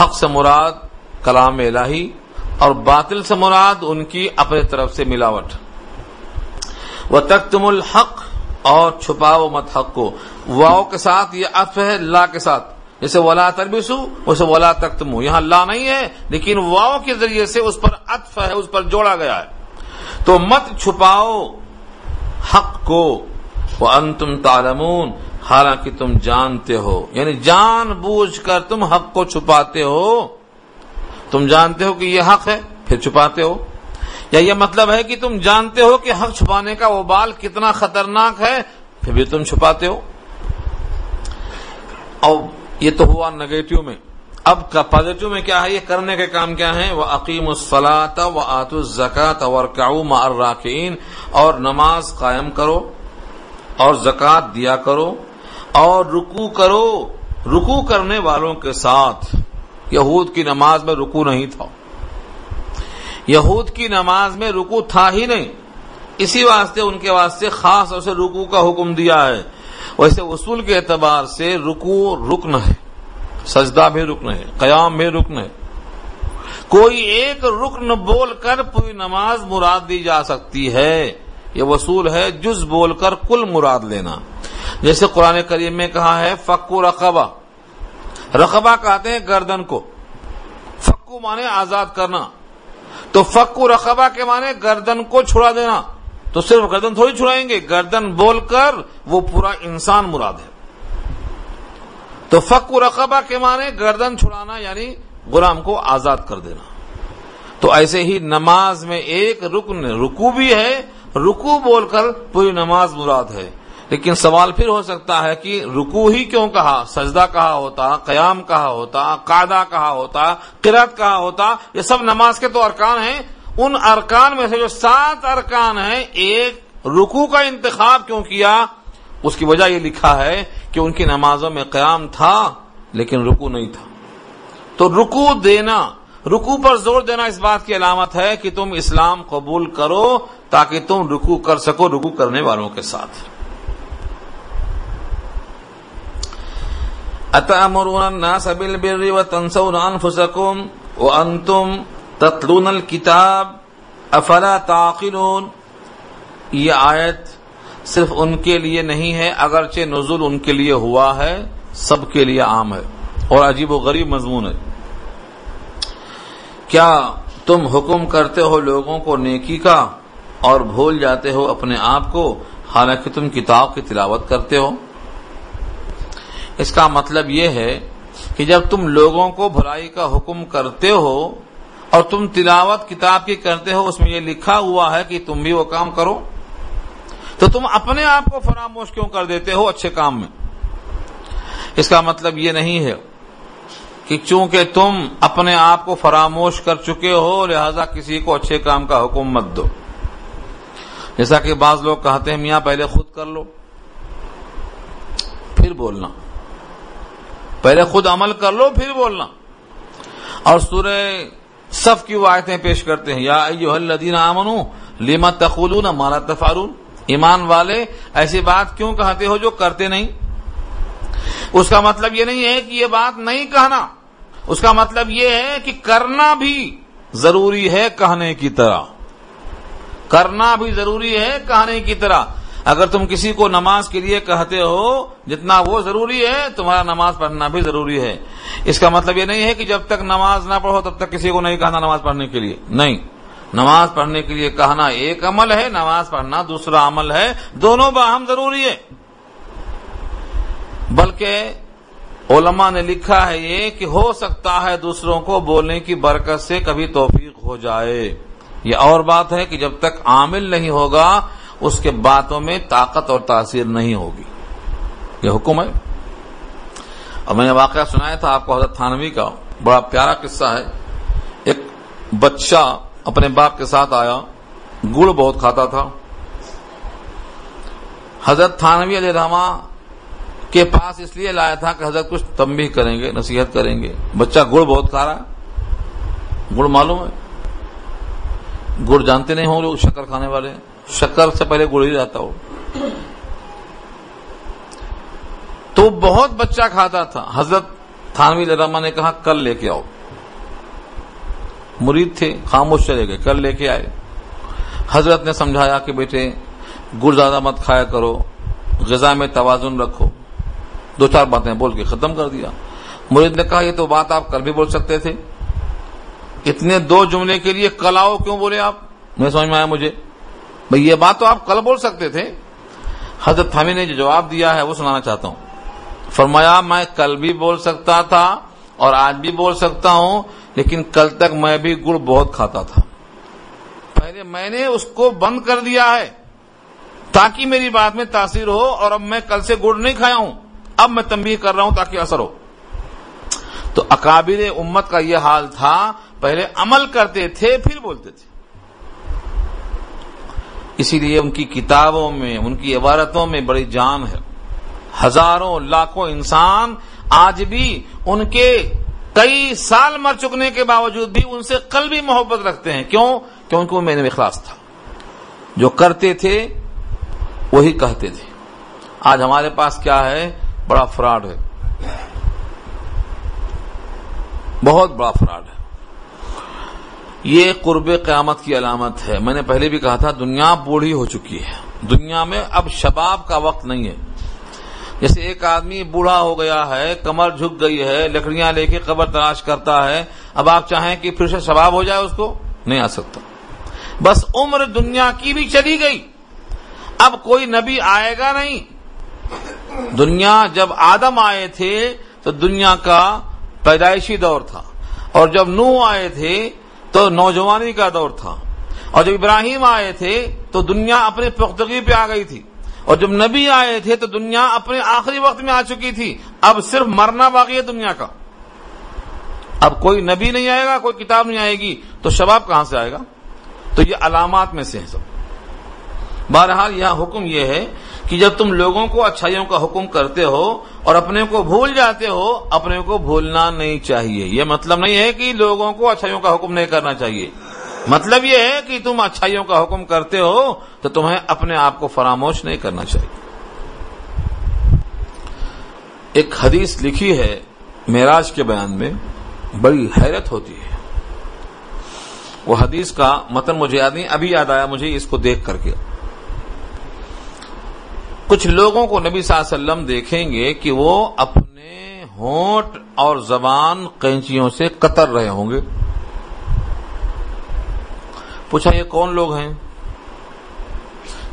حق سے مراد کلام الہی اور باطل سے مراد ان کی اپنے طرف سے ملاوٹ۔ وہ تختم الحق اور چھپاؤ مت حق کو۔ واؤ کے ساتھ یہ اف ہے، لا کے ساتھ۔ جیسے ولا تربیسو ویسے ولا تختمو یہاں لا نہیں ہے، لیکن واؤ کے ذریعے سے اس پر اطف ہے، اس پر جوڑا گیا ہے۔ تو مت چھپاؤ حق کو۔ وہ ان تم تالمون حالانکہ تم جانتے ہو۔ یعنی جان بوجھ کر تم حق کو چھپاتے ہو۔ تم جانتے ہو کہ یہ حق ہے، پھر چھپاتے ہو۔ یا یہ مطلب ہے کہ تم جانتے ہو کہ حق چھپانے کا وہ بال کتنا خطرناک ہے، پھر بھی تم چھپاتے ہو۔ اور یہ تو ہوا نگیٹو میں۔ اب پازیٹو میں کیا ہے؟ یہ کرنے کے کام کیا ہے وہ عقیم السلاط و آت الزکات اور راکین اور نماز قائم کرو، اور زکوٰۃ دیا کرو، اور رکو کرو۔ رکو کرنے والوں کے ساتھ۔ یہود کی نماز میں رکو نہیں تھا۔ یہود کی نماز میں رکو تھا ہی نہیں۔ اسی واسطے ان کے واسطے خاص طور سے رکو کا حکم دیا ہے۔ ویسے اصول کے اعتبار سے رکو رکن ہے، سجدہ بھی رکن ہے، قیام بھی رکن ہے۔ کوئی ایک رکن بول کر پوری نماز مراد دی جا سکتی ہے۔ یہ وصول ہے جز بول کر کل مراد لینا۔ جیسے قرآن کریم میں کہا ہے، فکو رقبہ۔ رقبہ کہتے ہیں گردن کو۔ فکو مانے آزاد کرنا۔ تو فکو رقبہ کے معنی گردن کو چھڑا دینا۔ تو صرف گردن تھوڑی چھڑائیں گے، گردن بول کر وہ پورا انسان مراد ہے۔ تو فکو رقبہ کے معنی گردن چھڑانا یعنی غلام کو آزاد کر دینا۔ تو ایسے ہی نماز میں ایک رکن رکو بھی ہے رکو بول کر پوری نماز مراد ہے۔ لیکن سوال پھر ہو سکتا ہے کہ رکو ہی کیوں کہا؟ سجدہ کہا ہوتا، قیام کہا ہوتا، قاعدہ کہا ہوتا قرت کہا ہوتا، یہ سب نماز کے تو ارکان ہیں ان ارکان میں سے جو سات ارکان ہیں، ایک رکو کا انتخاب کیوں کیا؟ اس کی وجہ یہ لکھا ہے کہ ان کی نمازوں میں قیام تھا، لیکن رکو نہیں تھا۔ تو رکو دینا رکو پر زور دینا اس بات کی علامت ہے کہ تم اسلام قبول کرو تاکہ تم رکو کر سکو رکو کرنے والوں کے ساتھ۔ اتامرون الناس بالبر وتنسون انفسكم وانتم تتلون الكتاب افلا تعقلون؟ یہ آیت صرف ان کے لیے نہیں ہے، اگرچہ نزول ان کے لیے ہوا ہے، سب کے لیے عام ہے اور عجیب و غریب مضمون ہے۔ کیا تم حکم کرتے ہو لوگوں کو نیکی کا اور بھول جاتے ہو اپنے آپ کو؟ حالانکہ تم کتاب کی تلاوت کرتے ہو۔ اس کا مطلب یہ ہے کہ جب تم لوگوں کو بھلائی کا حکم کرتے ہو اور تم تلاوت کتاب کی کرتے ہو، اس میں یہ لکھا ہوا ہے کہ تم بھی وہ کام کرو۔ تو تم اپنے آپ کو فراموش کیوں کر دیتے ہو اچھے کام میں؟ اس کا مطلب یہ نہیں ہے کہ چونکہ تم اپنے آپ کو فراموش کر چکے ہو، لہذا کسی کو اچھے کام کا حکم مت دو۔ جیسا کہ بعض لوگ کہتے ہیں، میاں پہلے خود کر لو، پھر بولنا۔ پہلے خود عمل کر لو، پھر بولنا۔ اور سورہ صف کی وہ آیتیں پیش کرتے ہیں۔ یا ایوہ الذین آمنو لما تقولون ما لا تفعلون؟ ایمان والے، ایسی بات کیوں کہتے ہو جو کرتے نہیں؟ اس کا مطلب یہ نہیں ہے کہ یہ بات نہیں کہنا۔ اس کا مطلب یہ ہے کہ کرنا بھی ضروری ہے کہنے کی طرح۔ کرنا بھی ضروری ہے کہنے کی طرح۔ اگر تم کسی کو نماز کے لیے کہتے ہو جتنا وہ ضروری ہے، تمہارا نماز پڑھنا بھی ضروری ہے۔ اس کا مطلب یہ نہیں ہے کہ جب تک نماز نہ پڑھو تب تک کسی کو نہیں کہنا نماز پڑھنے کے لیے۔ نہیں۔ نماز پڑھنے کے لیے کہنا ایک عمل ہے، نماز پڑھنا دوسرا عمل ہے۔ دونوں باہم ضروری ہے۔ بلکہ علماء نے لکھا ہے یہ کہ ہو سکتا ہے دوسروں کو بولنے کی برکت سے کبھی توفیق ہو جائے۔ یہ اور بات ہے کہ جب تک عامل نہیں ہوگا اس کے باتوں میں طاقت اور تاثیر نہیں ہوگی۔ یہ حکم ہے۔ اور میں نے واقعہ سنایا تھا آپ کو حضرت تھانوی کا۔ بڑا پیارا قصہ ہے۔ ایک بچہ اپنے باپ کے ساتھ آیا، گڑ بہت کھاتا تھا۔ حضرت تھانوی علیہ رحما کے پاس اس لیے لایا تھا کہ حضرت کچھ تمبی کریں گے، نصیحت کریں گے۔ بچہ گڑ بہت کھا رہا ہے۔ گڑ معلوم ہے۔ گڑ جانتے نہیں ہوں لوگ شکر کھانے والے شکر سے پہلے گڑ ہی رہتا ہو۔ تو بہت بچہ کھاتا تھا۔ حضرت تھانوی رحما نے کہا، کل لے کے آؤ۔ مرید تھے، خاموش چلے گئے۔ کل لے کے آئے۔ حضرت نے سمجھایا کہ بیٹے گڑ زیادہ مت کھایا کرو۔ غذا میں توازن رکھو۔ دو چار باتیں بول کے ختم کر دیا۔ مرید نے کہا، یہ تو بات آپ کل بھی بول سکتے تھے۔ اتنے دو جملے کے لیے کل آؤ، کیوں بولے آپ؟ میں سمجھ میں آیا مجھے؟ بھائی یہ بات تو آپ کل بول سکتے تھے۔ حضرت تھامی نے جو جواب دیا ہے وہ سنانا چاہتا ہوں۔ فرمایا، میں کل بھی بول سکتا تھا اور آج بھی بول سکتا ہوں، لیکن کل تک میں بھی گڑ بہت کھاتا تھا۔ پہلے میں نے اس کو بند کر دیا ہے تاکہ میری بات میں تاثیر ہو اور اب میں کل سے گڑ نہیں کھایا ہوں۔ اب میں تنبیہ کر رہا ہوں تاکہ اثر ہو۔ تو اکابر امت کا یہ حال تھا۔ پہلے عمل کرتے تھے، پھر بولتے تھے۔ اسی لیے ان کی کتابوں میں، ان کی عبارتوں میں بڑی جان ہے۔ ہزاروں، لاکھوں انسان آج بھی ان کے کئی سال مر چکنے کے باوجود بھی ان سے کل بھی محبت رکھتے ہیں۔ کیوں؟ کیونکہ وہ میرے اخلاص تھا۔ جو کرتے تھے، وہی کہتے تھے۔ آج ہمارے پاس کیا ہے؟ بڑا فراڈ ہے۔ بہت بڑا فراڈ ہے۔ یہ قرب قیامت کی علامت ہے۔ میں نے پہلے بھی کہا تھا، دنیا بوڑھی ہو چکی ہے۔ دنیا میں اب شباب کا وقت نہیں ہے۔ جیسے ایک آدمی بوڑھا ہو گیا ہے، کمر جھک گئی ہے، لکڑیاں لے کے قبر تلاش کرتا ہے، اب آپ چاہیں کہ پھر سے شباب ہو جائے اس کو؟ نہیں آ سکتا۔ بس عمر دنیا کی بھی چلی گئی۔ اب کوئی نبی آئے گا نہیں۔ دنیا جب آدم آئے تھے تو دنیا کا پیدائشی دور تھا۔ اور جب نو آئے تھے تو نوجوانی کا دور تھا۔ اور جب ابراہیم آئے تھے تو دنیا اپنی پختگی پہ آ گئی تھی۔ اور جب نبی آئے تھے تو دنیا اپنے آخری وقت میں آ چکی تھی۔ اب صرف مرنا باقی ہے دنیا کا۔ اب کوئی نبی نہیں آئے گا، کوئی کتاب نہیں آئے گی، تو شباب کہاں سے آئے گا؟ تو یہ علامات میں سے سب۔ بہرحال یہاں حکم یہ ہے کہ جب تم لوگوں کو اچھائیوں کا حکم کرتے ہو اور اپنے کو بھول جاتے ہو، اپنے کو بھولنا نہیں چاہیے۔ یہ مطلب نہیں ہے کہ لوگوں کو اچھائیوں کا حکم نہیں کرنا چاہیے۔ مطلب یہ ہے کہ تم اچھائیوں کا حکم کرتے ہو تو تمہیں اپنے آپ کو فراموش نہیں کرنا چاہیے۔ ایک حدیث لکھی ہے معراج کے بیان میں، بڑی حیرت ہوتی ہے۔ وہ حدیث کا متن مجھے یاد نہیں، ابھی یاد آیا، مجھے اس کو دیکھ کر کے۔ کچھ لوگوں کو نبی صلی اللہ علیہ وسلم دیکھیں گے کہ وہ اپنے ہونٹ اور زبان قینچیوں سے قطر رہے ہوں گے۔ پوچھا، یہ کون لوگ ہیں؟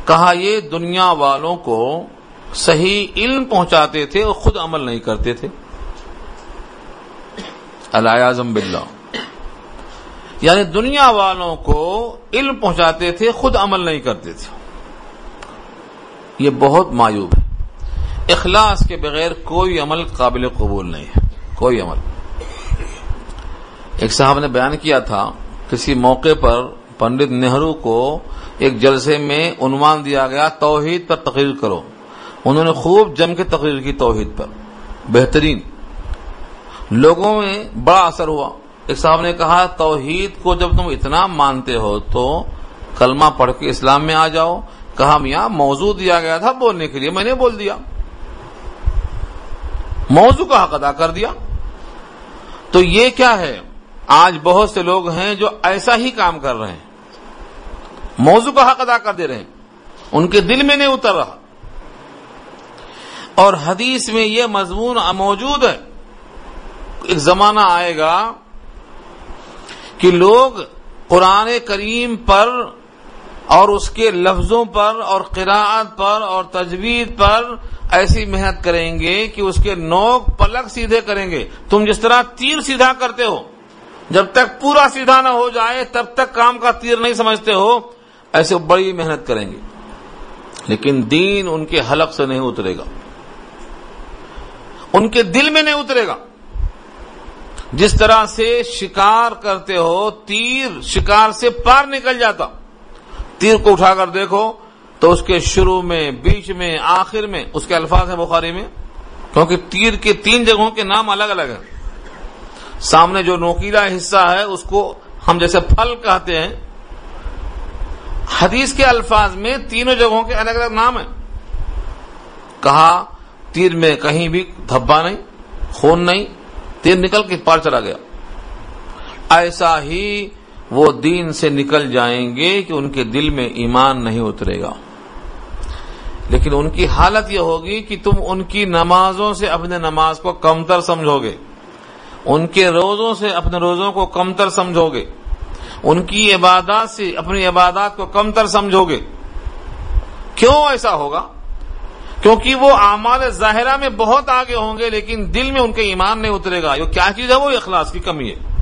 کہا، یہ دنیا والوں کو صحیح علم پہنچاتے تھے اور خود عمل نہیں کرتے تھے۔ اعظم باللہ۔ یعنی دنیا والوں کو علم پہنچاتے تھے، خود عمل نہیں کرتے تھے۔ یہ بہت مایوب ہے۔ اخلاص کے بغیر کوئی عمل قابل قبول نہیں ہے۔ کوئی عمل۔ ایک صاحب نے بیان کیا تھا، کسی موقع پر پنڈت نہرو کو ایک جلسے میں عنوان دیا گیا، توحید پر تقریر کرو۔ انہوں نے خوب جم کے تقریر کی توحید پر۔ بہترین۔ لوگوں میں بڑا اثر ہوا۔ ایک صاحب نے کہا، توحید کو جب تم اتنا مانتے ہو تو کلمہ پڑھ کے اسلام میں آ جاؤ۔ کہا میاں موضوع دیا گیا تھا بولنے کے لیے، میں نے بول دیا۔ موضوع کا حق ادا کر دیا۔ تو یہ کیا ہے؟ آج بہت سے لوگ ہیں جو ایسا ہی کام کر رہے ہیں۔ موضوع کا حق ادا کر دے رہے ہیں۔ ان کے دل میں نہیں اتر رہا۔ اور حدیث میں یہ مضمون موجود ہے۔ ایک زمانہ آئے گا کہ لوگ قرآن کریم پر اور اس کے لفظوں پر اور قراعت پر اور تجوید پر ایسی محنت کریں گے کہ اس کے نوک پلک سیدھے کریں گے۔ تم جس طرح تیر سیدھا کرتے ہو، جب تک پورا سیدھا نہ ہو جائے، تب تک کام کا تیر نہیں سمجھتے ہو، ایسے بڑی محنت کریں گے۔ لیکن دین ان کے حلق سے نہیں اترے گا۔ ان کے دل میں نہیں اترے گا۔ جس طرح سے شکار کرتے ہو، تیر شکار سے پار نکل جاتا۔ تیر کو اٹھا کر دیکھو تو اس کے شروع میں، بیچ میں، آخر میں، اس کے الفاظ ہیں بخاری میں، کیونکہ تیر کے تین جگہوں کے نام الگ الگ ہیں۔ سامنے جو نوکیلا حصہ ہے، اس کو ہم جیسے پھل کہتے ہیں۔ حدیث کے الفاظ میں تینوں جگہوں کے الگ الگ نام ہیں۔ کہا، تیر میں کہیں بھی دھبا نہیں، خون نہیں، تیر نکل کے پار چلا گیا۔ ایسا ہی وہ دین سے نکل جائیں گے کہ ان کے دل میں ایمان نہیں اترے گا۔ لیکن ان کی حالت یہ ہوگی کہ تم ان کی نمازوں سے اپنے نماز کو کمتر سمجھو گے ان کے روزوں سے اپنے روزوں کو کمتر سمجھو گے ان کی عبادات سے اپنی عبادات کو کمتر سمجھو گے کیوں ایسا ہوگا؟ کیونکہ وہ اعمال ظاہرہ میں بہت آگے ہوں گے لیکن دل میں ان کے ایمان نہیں اترے گا۔ یہ کیا چیز ہے وہ اخلاص کی کمی ہے؟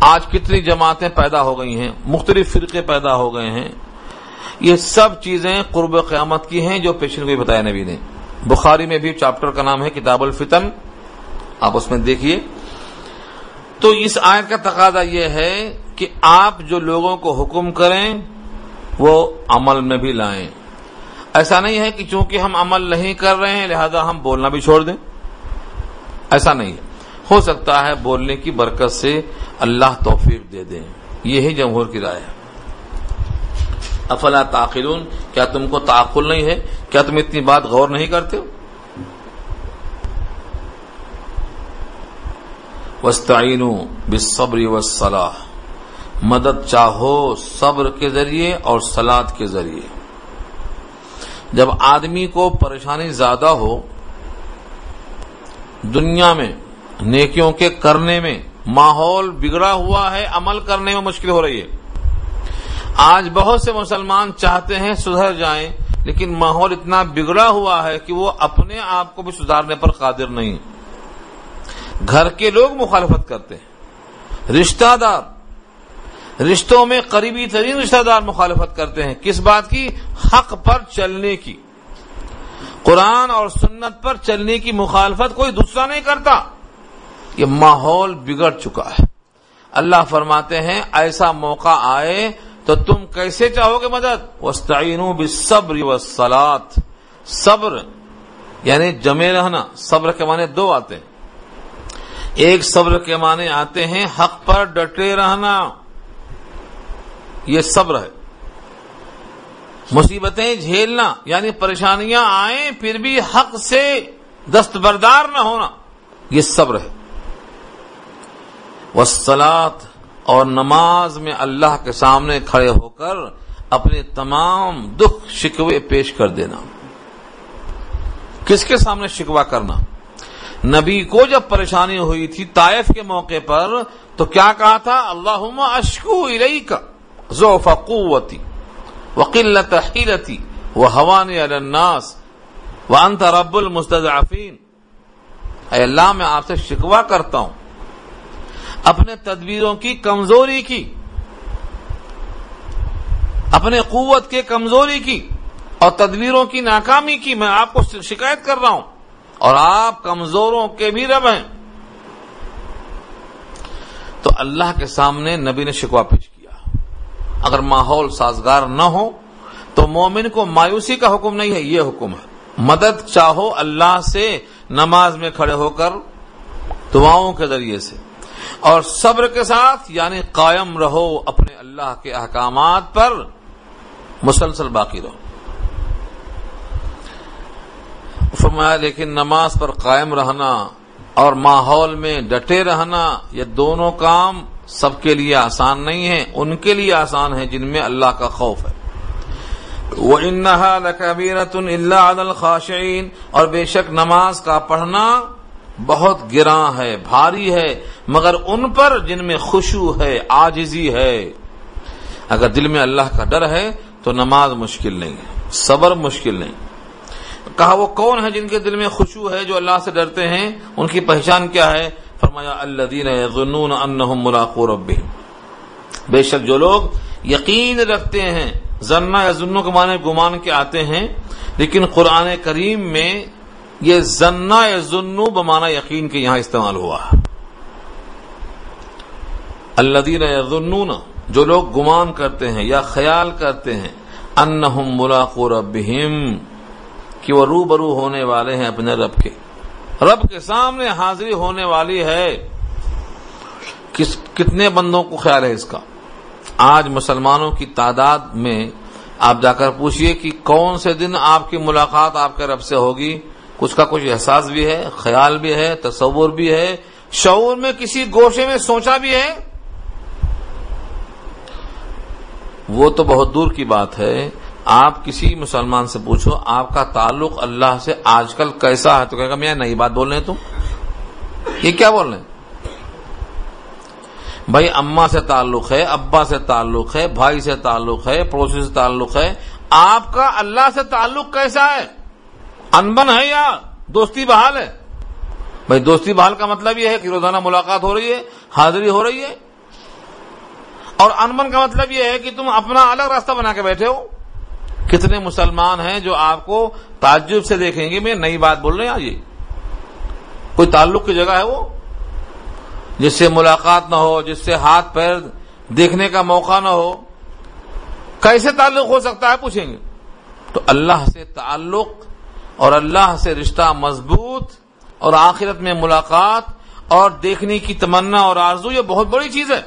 آج کتنی جماعتیں پیدا ہو گئی ہیں، مختلف فرقے پیدا ہو گئے ہیں۔ یہ سب چیزیں قرب قیامت کی ہیں جو پیشن کو بتایا نبی نے۔ بخاری میں بھی چاپٹر کا نام ہے کتاب الفتن۔ آپ اس میں دیکھیے۔ تو اس آیت کا تقاضا یہ ہے کہ آپ جو لوگوں کو حکم کریں، وہ عمل میں بھی لائیں۔ ایسا نہیں ہے کہ چونکہ ہم عمل نہیں کر رہے ہیں، لہذا ہم بولنا بھی چھوڑ دیں۔ ایسا نہیں ہے۔ ہو سکتا ہے بولنے کی برکت سے اللہ توفیق دے دیں۔ یہی جمہور کی رائے ہے۔ افلا تاخلون کیا تم کو تعقل نہیں ہے؟ کیا تم اتنی بات غور نہیں کرتے ہو؟ وسطین بصبری وسلاح مدد چاہو صبر کے ذریعے اور سلاد کے ذریعے۔ جب آدمی کو پریشانی زیادہ ہو، دنیا میں نیکیوں کے کرنے میں ماحول بگڑا ہوا ہے، عمل کرنے میں مشکل ہو رہی ہے۔ آج بہت سے مسلمان چاہتے ہیں سدھر جائیں، لیکن ماحول اتنا بگڑا ہوا ہے کہ وہ اپنے آپ کو بھی سدھارنے پر قادر نہیں۔ گھر کے لوگ مخالفت کرتے ہیں۔ رشتہ دار، رشتوں میں قریبی ترین رشتہ دار مخالفت کرتے ہیں۔ کس بات کی؟ حق پر چلنے کی۔ قرآن اور سنت پر چلنے کی مخالفت کوئی دوسرا نہیں کرتا۔ یہ ماحول بگڑ چکا ہے۔ اللہ فرماتے ہیں، ایسا موقع آئے تو تم کیسے چاہو گے مدد؟ وسطین صبر و سلاد صبر یعنی جمے رہنا۔ صبر کے معنی دو آتے ہیں۔ ایک، صبر کے معنی آتے ہیں، حق پر ڈٹے رہنا۔ یہ صبر ہے۔ مصیبتیں جھیلنا یعنی پریشانیاں آئیں، پھر بھی حق سے دستبردار نہ ہونا۔ یہ صبر ہے۔ وسلات اور نماز میں اللہ کے سامنے کھڑے ہو کر اپنے تمام دکھ شکوے پیش کر دینا۔ کس کے سامنے شکوا کرنا؟ نبی کو جب پریشانی ہوئی تھی طائف کے موقع پر، تو کیا کہا تھا؟ اللہ اشکو ارئی کا ذوف قوتی وقلت حیلتی وہ حوان الناس و انت رب المستضعفین۔ اے اللہ، میں آپ سے شکوا کرتا ہوں۔ اپنے تدبیروں کی کمزوری کی، اپنے قوت کے کمزوری کی اور تدبیروں کی ناکامی کی میں آپ کو شکایت کر رہا ہوں اور آپ کمزوروں کے بھی رب ہیں۔ تو اللہ کے سامنے نبی نے شکوا پیش کیا۔ اگر ماحول سازگار نہ ہو تو مومن کو مایوسی کا حکم نہیں ہے، یہ حکم ہے۔ مدد چاہو اللہ سے، نماز میں کھڑے ہو کر دعاؤں کے ذریعے سے۔ اور صبر کے ساتھ یعنی قائم رہو اپنے اللہ کے احکامات پر، مسلسل باقی رہو۔ فرمایا، لیکن نماز پر قائم رہنا اور ماحول میں ڈٹے رہنا، یہ دونوں کام سب کے لیے آسان نہیں ہے ان کے لیے آسان ہے جن میں اللہ کا خوف ہے۔ وہ انہا لکبیرت اللہ عدل خاشعین اور بے شک نماز کا پڑھنا بہت گراں ہے، بھاری ہے، مگر ان پر جن میں خوشو ہے آجزی ہے۔ اگر دل میں اللہ کا ڈر ہے، تو نماز مشکل نہیں ہے، صبر مشکل نہیں۔ کہا وہ کون ہے جن کے دل میں خوشو ہے جو اللہ سے ڈرتے ہیں؟ ان کی پہچان کیا ہے؟ فرمایا اللہ دین ملاقو رب بے شک جو لوگ یقین رکھتے ہیں ذنا یا ظنوں کے معنی گمان کے آتے ہیں، لیکن قرآن کریم میں یہ ذنا یا ظنو بمانا یقین کے یہاں استعمال ہوا۔ اللہ دین یا جو لوگ گمان کرتے ہیں یا خیال کرتے ہیں، انہم ملاقو ربہم، کہ وہ رو برو ہونے والے ہیں اپنے رب کے۔ رب کے سامنے حاضری ہونے والی ہے۔ کس، کتنے بندوں کو خیال ہے اس کا؟ آج مسلمانوں کی تعداد میں آپ جا کر پوچھئے کہ کون سے دن آپ کی ملاقات آپ کے رب سے ہوگی؟ کچھ کا کچھ احساس بھی ہے، خیال بھی ہے، تصور بھی ہے، شعور میں کسی گوشے میں سوچا بھی ہے۔ وہ تو بہت دور کی بات ہے۔ آپ کسی مسلمان سے پوچھو، آپ کا تعلق اللہ سے آج کل کیسا ہے؟ تو کہے گا، میں نئی بات بول رہے تم یہ کیا بول رہے ہیں؟ بھائی اما سے تعلق ہے، ابا سے تعلق ہے، بھائی سے تعلق ہے، پڑوسی سے تعلق ہے۔ آپ کا اللہ سے تعلق کیسا ہے؟ انبن ہے یا دوستی بحال ہے؟ بھائی دوستی بحال کا مطلب یہ ہے کہ روزانہ ملاقات ہو رہی ہے، حاضری ہو رہی ہے۔ اور انبن کا مطلب یہ ہے کہ تم اپنا الگ راستہ بنا کے بیٹھے ہو۔ کتنے مسلمان ہیں جو آپ کو تعجب سے دیکھیں گے، میں نئی بات بول رہے ہیں آج یہ کوئی تعلق کی جگہ ہے وہ؟ جس سے ملاقات نہ ہو، جس سے ہاتھ پیر دیکھنے کا موقع نہ ہو۔ کیسے تعلق ہو سکتا ہے پوچھیں گے؟ تو اللہ سے تعلق اور اللہ سے رشتہ مضبوط اور آخرت میں ملاقات اور دیکھنے کی تمنا اور آرزو، یہ بہت بڑی چیز ہے۔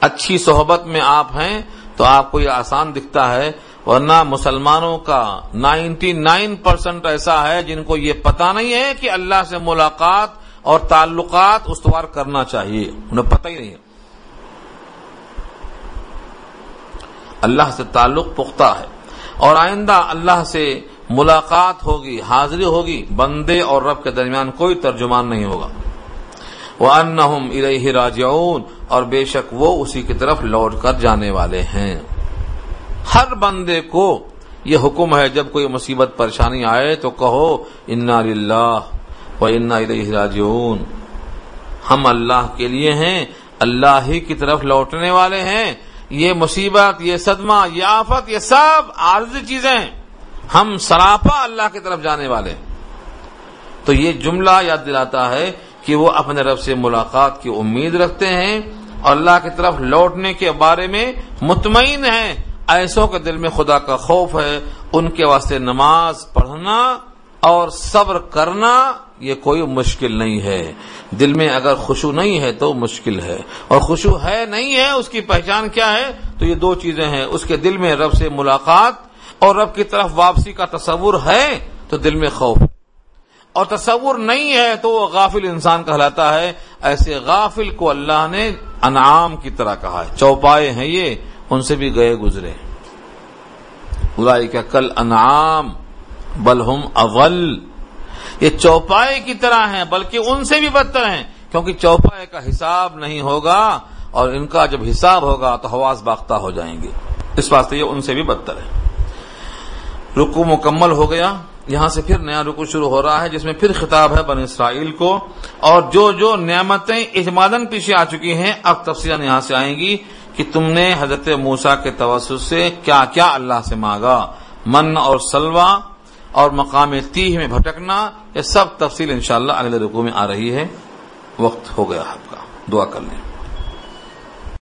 اچھی صحبت میں آپ ہیں تو آپ کو یہ آسان دکھتا ہے، ورنہ مسلمانوں کا نائنٹی نائن پرسینٹ ایسا ہے جن کو یہ پتا نہیں ہے کہ اللہ سے ملاقات اور تعلقات استوار کرنا چاہیے۔ انہیں پتہ ہی نہیں ہے۔ اللہ سے تعلق پختہ ہے۔ اور آئندہ اللہ سے ملاقات ہوگی، حاضری ہوگی، بندے اور رب کے درمیان کوئی ترجمان نہیں ہوگا۔ وہ ان ارح راجعون اور بے شک وہ اسی کی طرف لوٹ کر جانے والے ہیں۔ ہر بندے کو یہ حکم ہے، جب کوئی مصیبت، پریشانی آئے تو کہو، انا للہ و انا ارح راجعون۔ ہم اللہ کے لیے ہیں، اللہ ہی کی طرف لوٹنے والے ہیں۔ یہ مصیبت، یہ صدمہ، یہ آفت، یہ سب عارضی چیزیں ہیں۔ ہم سراپا اللہ کی طرف جانے والے تو یہ جملہ یاد دلاتا ہے کہ وہ اپنے رب سے ملاقات کی امید رکھتے ہیں اور اللہ کی طرف لوٹنے کے بارے میں مطمئن ہیں۔ ایسوں کے دل میں خدا کا خوف ہے، ان کے واسطے نماز پڑھنا اور صبر کرنا یہ کوئی مشکل نہیں ہے۔ دل میں اگر خوشو نہیں ہے تو مشکل ہے۔ اور خوشو ہے نہیں ہے، اس کی پہچان کیا ہے؟ تو یہ دو چیزیں ہیں۔ اس کے دل میں رب سے ملاقات اور رب کی طرف واپسی کا تصور ہے تو دل میں خوف اور تصور نہیں ہے تو وہ غافل انسان کہلاتا ہے۔ ایسے غافل کو اللہ نے انعام کی طرح کہا ہے۔ چوپائے ہیں یہ، ان سے بھی گئے گزرے۔ کا کل انعام بلہم اول یہ چوپائے کی طرح ہیں، بلکہ ان سے بھی بدتر ہیں۔ کیونکہ چوپائے کا حساب نہیں ہوگا، اور ان کا جب حساب ہوگا تو حواس باختہ ہو جائیں گے۔ اس واسطے یہ ان سے بھی بدتر ہے رکو مکمل ہو گیا، یہاں سے پھر نیا رکو شروع ہو رہا ہے، جس میں پھر خطاب ہے بن اسرائیل کو۔ اور جو جو نعمتیں اجمادن پیچھے آ چکی ہیں، اب تفصیل یہاں سے آئیں گی کہ تم نے حضرت موسا کے توسط سے کیا کیا اللہ سے مانگا۔ من اور سلوا اور مقام تیہ میں بھٹکنا، یہ سب تفصیل انشاءاللہ اگلے رکو میں آ رہی ہے۔ وقت ہو گیا آپ کا۔ دعا کر لیں۔